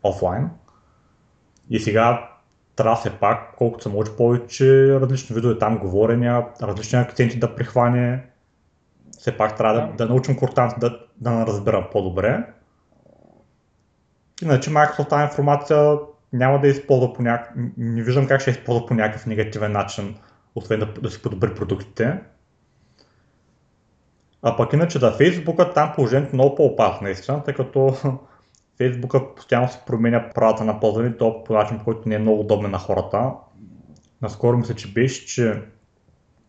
офлайн. И сега трябва все пак, колкото се може повече различни видове там говорения, различни акценти да прихване. Все пак трябва да, да научим кортант да, да разбера по-добре. Иначе Microsoft тази информация няма да използва по някакъв... Не виждам как ще използва по някакъв негативен начин, освен да, да си подобри продуктите. А пък иначе за Facebook там положението е много по-опасно, наистина, тъй като Facebook постоянно се променя правата на ползване, то по начин, по който не е много удобен на хората. Наскоро мисля, че беше, че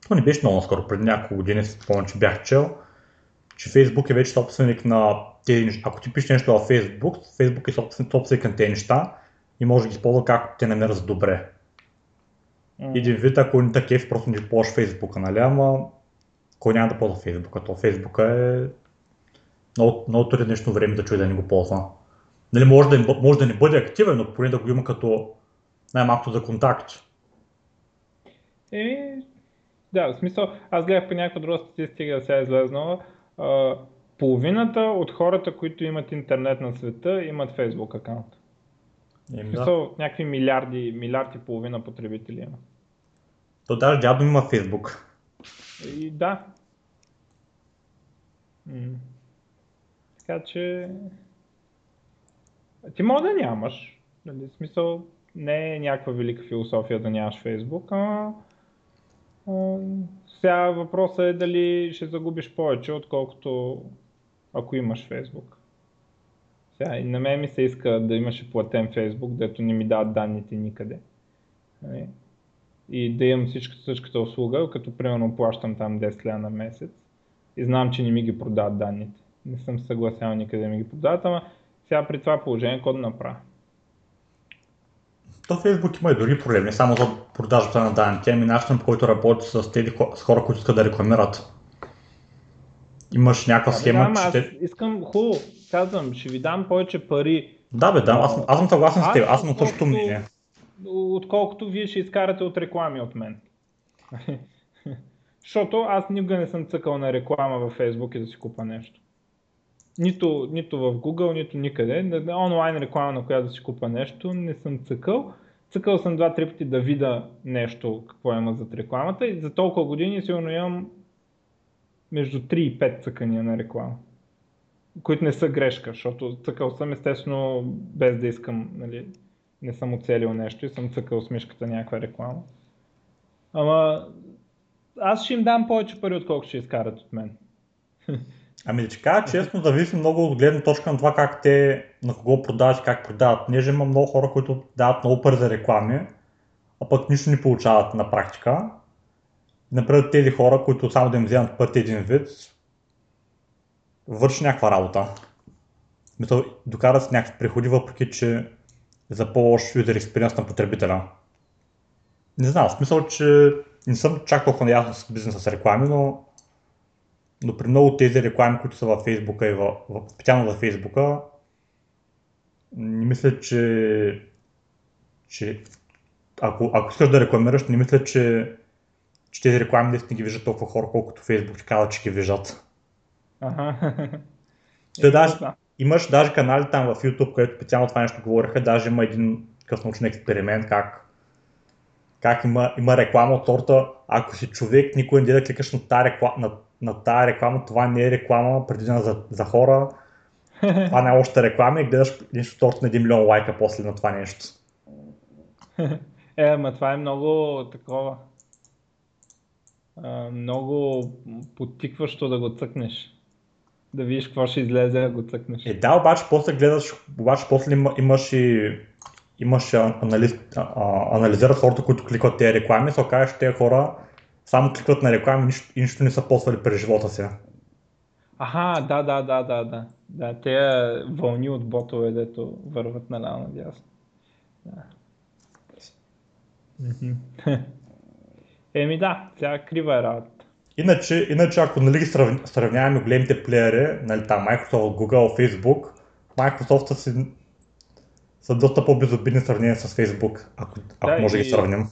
то не беше много наскоро, преди няколко години си спомням, че бях чел, че Facebook е вече собственик на тези неща. Ако ти пишеш нещо в Facebook, Facebook е собственик, собственик на тези неща и може да ги използва както те намерят за добре. Един вид, ако не такъв, просто не ползваш Facebook, нали? Ама кой няма да ползва Facebook? То Facebook е много, много трудно днешно време да чуе да не го ползва. Нали, може, да, може да не бъде активен, но поне да го има като най-малкото за контакт. Еми, да, в смисъл, аз гледах по някаква друга статистика, сега е излезнала. А, половината от хората, които имат интернет на света, имат Facebook аккаунт. Еми, в смисъл, да. някакви милиарди, милиарди и половина потребители има. То даже дядо има Facebook. И да. М- така че ти може да нямаш. Нали, смисъл, не е някаква велика философия да нямаш Фейсбук, а, сега въпросът е дали ще загубиш повече, отколкото ако имаш Фейсбук. Сега, и на мен ми се иска да имаш платен Фейсбук, дето не ми дават данните никъде. И да имам всичката същата услуга, като примерно плащам там 10 ля на месец и знам, че не ми ги продават данните. Не съм съгласял никъде да ми ги продават, ама сега при това положение, какво да направя? То Facebook има и други проблеми, само за продажбата на данните, ами начин по който работи с тези с хора, които искат да рекламират. Имаш някаква схема, да, че... Аз искам, хубаво, казвам, ще ви дам повече пари. Да, бе, да, аз, аз съм съгласен с теб, аз съм същото мнение. Отколкото вие ще изкарате от реклами от мен. Защото аз никога не съм цъкал на реклама във Facebook и да си купа нещо нито, нито в Google, нито никъде. Онлайн реклама, на която да си купа нещо, не съм цъкал. Цъкал съм два-три пъти да видя нещо, какво има зад рекламата и за толкова години сигурно имам между 3 и 5 цъкания на реклама, които не са грешка, защото цъкал съм естествено без да искам, нали, не съм оцелил нещо и съм цъкал с мишката някаква реклама. Ама аз ще им дам повече пари, отколкото ще изкарат от мен. Ами да ти кажа честно, зависи много от гледна точка на това как те, на кого продават и как продават. Неже има много хора, които дават много пари за реклами, а пък нищо не получават на практика. Например, тези хора, които само да им вземат път един вид, върши някаква работа. Мисъл, докарат с някакви приходи, въпреки че за по-лош user experience на потребителя. Не знам, в смисъл, че не съм чак толкова наясно с бизнеса с реклами, но но при много тези реклами, които са във Фейсбука и в, в, специално за Фейсбука, не мисля, че, че ако, ако искаш да рекламираш, не мисля, че, че тези реклами наистина ги виждат толкова хора, колкото Facebook ти казва, че ги виждат. Ага. Те Е, даже, да. Имаш даже канали там в YouTube, където специално това нещо говориха, даже има един такъв научен експеримент, как, как има, има реклама от сорта, ако си човек, никой не да кликаш на тази реклама, на, на тази реклама, това не е реклама, предвидена за, за хора, това не е още реклама и гледаш нещо от сорта на 1 милион лайка после на това нещо. Е, ама това е много такова. А, много потикващо да го цъкнеш. Да видиш какво ще излезе, да го цъкнеш. Е, да, обаче после гледаш, обаче после има, имаш и имаш анализ, а, анализират хората, които кликват тези реклами, се окаже, че тези хора само кликват на реклами нищо, и нищо не са ползвали през живота си. Аха, да, да, да, да, да. Да, те вълни от ботове, дето върват наляво надясно. Да. Еми да, сега крива е работа. Иначе, иначе ако нали, ги срав- сравняваме големите плеери, нали, там Microsoft, Google, Facebook, Microsoft са, си, са доста по-безобидни в сравнение с Facebook, ако, ако Да, може да ги сравним.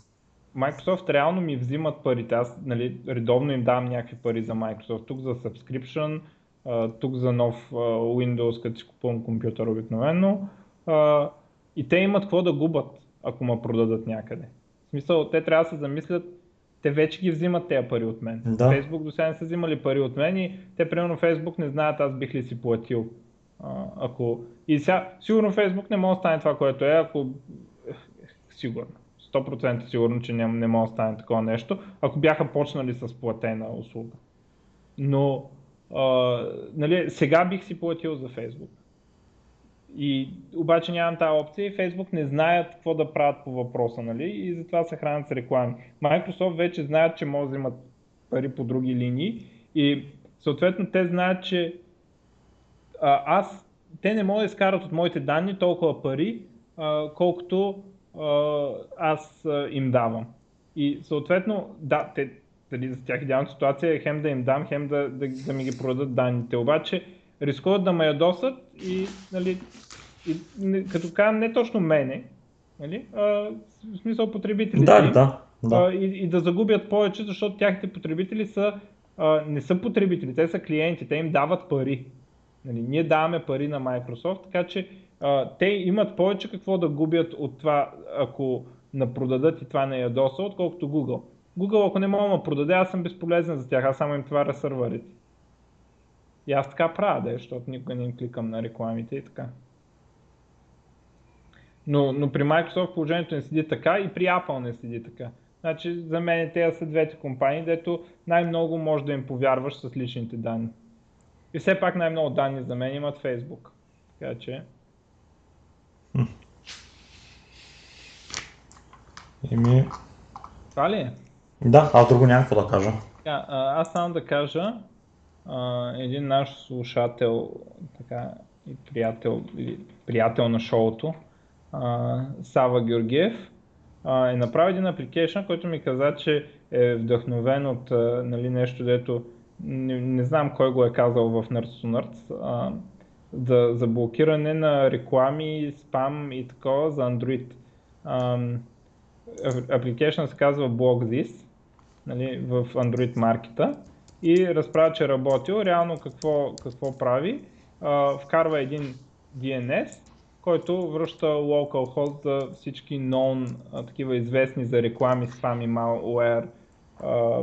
Microsoft реално ми взимат парите. Аз нали, редовно им давам някакви пари за Microsoft. Тук за subscription, тук за нов Windows, като си купувам компютър обикновено. И те имат какво да губят, ако ме продадат някъде. В смисъл, те трябва да се замислят, те вече ги взимат тези пари от мен. Да. Facebook до сега не са взимали пари от мен и те примерно Facebook не знаят аз бих ли си платил. А, ако... И сега, сигурно Facebook не може да стане това, което е, ако... Сигурно. 100% сигурно, че не, не може да стане такова нещо, ако бяха почнали с платена услуга. Но а, нали, сега бих си платил за Facebook. И обаче нямам тази опция и Facebook не знаят какво да правят по въпроса, нали? И затова се хранят с реклами. Microsoft вече знаят, че може да имат пари по други линии и съответно те знаят, че а, аз, те не могат да изкарат от моите данни толкова пари, а, колкото а, аз а, им давам. И съответно, да, те, дали за тях идеалната ситуация е хем да им дам, хем да, да, да ми ги продадат данните. Обаче рискуват да ме ядосат и, нали, и като казвам не точно мене, нали, а, в смисъл потребителите. Да, да, да. и, и да загубят повече, защото тяхните потребители са, а, не са потребители, те са клиенти, те им дават пари. Нали, ние даваме пари на Microsoft, така че а, те имат повече какво да губят от това, ако напродадат и това не ядоса, отколкото Google. Google, ако не мога да продаде, аз съм безполезен за тях, аз само им товаря сървърите. И аз така правя, да, защото никога не им кликам на рекламите и така. Но, но при Microsoft положението не седи така и при Apple не седи така. Значи за мен те са двете компании, дето най-много може да им повярваш с личните данни. И все пак най-много данни за мен имат Facebook. Така че... Еми, Това ли е? да, аз друго нямам какво да кажа. А, аз само да кажа, а, един наш слушател така, и приятел, приятел на шоуто, а, Сава Георгиев, а, е направил един апликейшн, който ми каза, че е вдъхновен от а, нали, нещо, дето не, не знам кой го е казал в Nerds а, за, за блокиране на реклами, спам и такова за Android. Апликейшн се казва BlockThis нали, в Android маркета и разправя, че е работил. Реално какво, какво прави? А, вкарва един DNS, който връща localhost за всички known, а, такива известни за реклами, спам и malware а,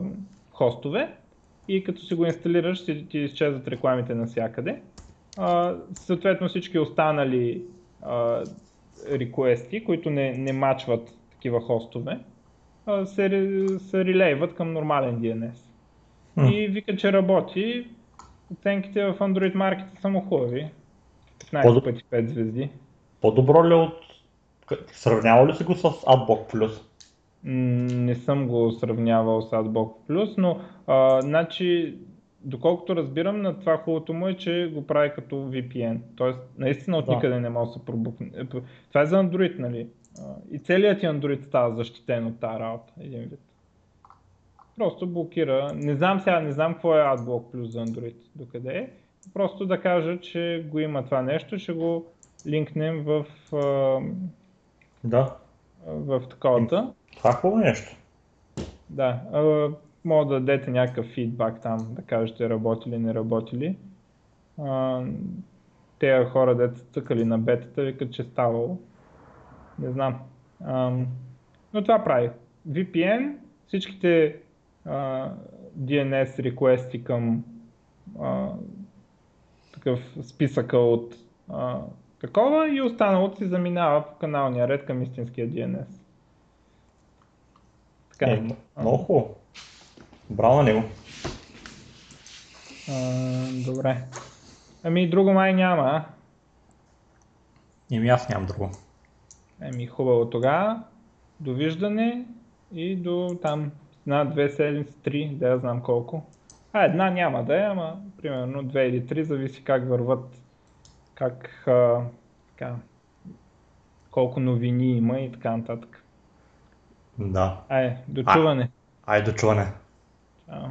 хостове и като си го инсталираш, ти, ти изчезват рекламите навсякъде. А, съответно всички останали а, реквести, които не, не мачват такива хостове, а, се, се релейват към нормален DNS. И вика, че работи. Оценките в Android маркета са му хубави. 15 По-доб- пъти 5 звезди. По-добро ли е от... Сравнява ли си го с AdBlock Plus? Не съм го сравнявал с AdBlock Plus, но а, значи, доколкото разбирам, на това хубавото му е, че го прави като VPN. Тоест, наистина от Да. никъде не може да се пробукне. Е, Това е за Android, нали? И целият ти Android става защитен от тази работа, един вид. Просто блокира. Не знам сега, не знам какво е AdBlock Plus за Android, докъде е. Просто да кажа, че го има това нещо, ще го линкнем в, а, Да, в таковата. това е хубаво нещо. Да, а, може да дадете някакъв фидбак там, да кажете работили, не работили. А, те хора, дете цъкали на бетата, викат, че ставало. Не знам. А, но това прави. VPN, всичките а, DNS реквести към а, такъв списъка от а, такова и останалото си заминава по каналния ред към истинския DNS. Така. Е, много хубаво. Браво на него. А, добре. Ами друго май няма? Еми аз нямам друго. Еми хубаво тогава. Довиждане и до там една, две седмици, три, да я знам колко. А, една няма да е, ама примерно две или три, зависи как върват, как, а, така, колко новини има и така нататък. Да. Ай, до чуване. Айде до чуване. Чао.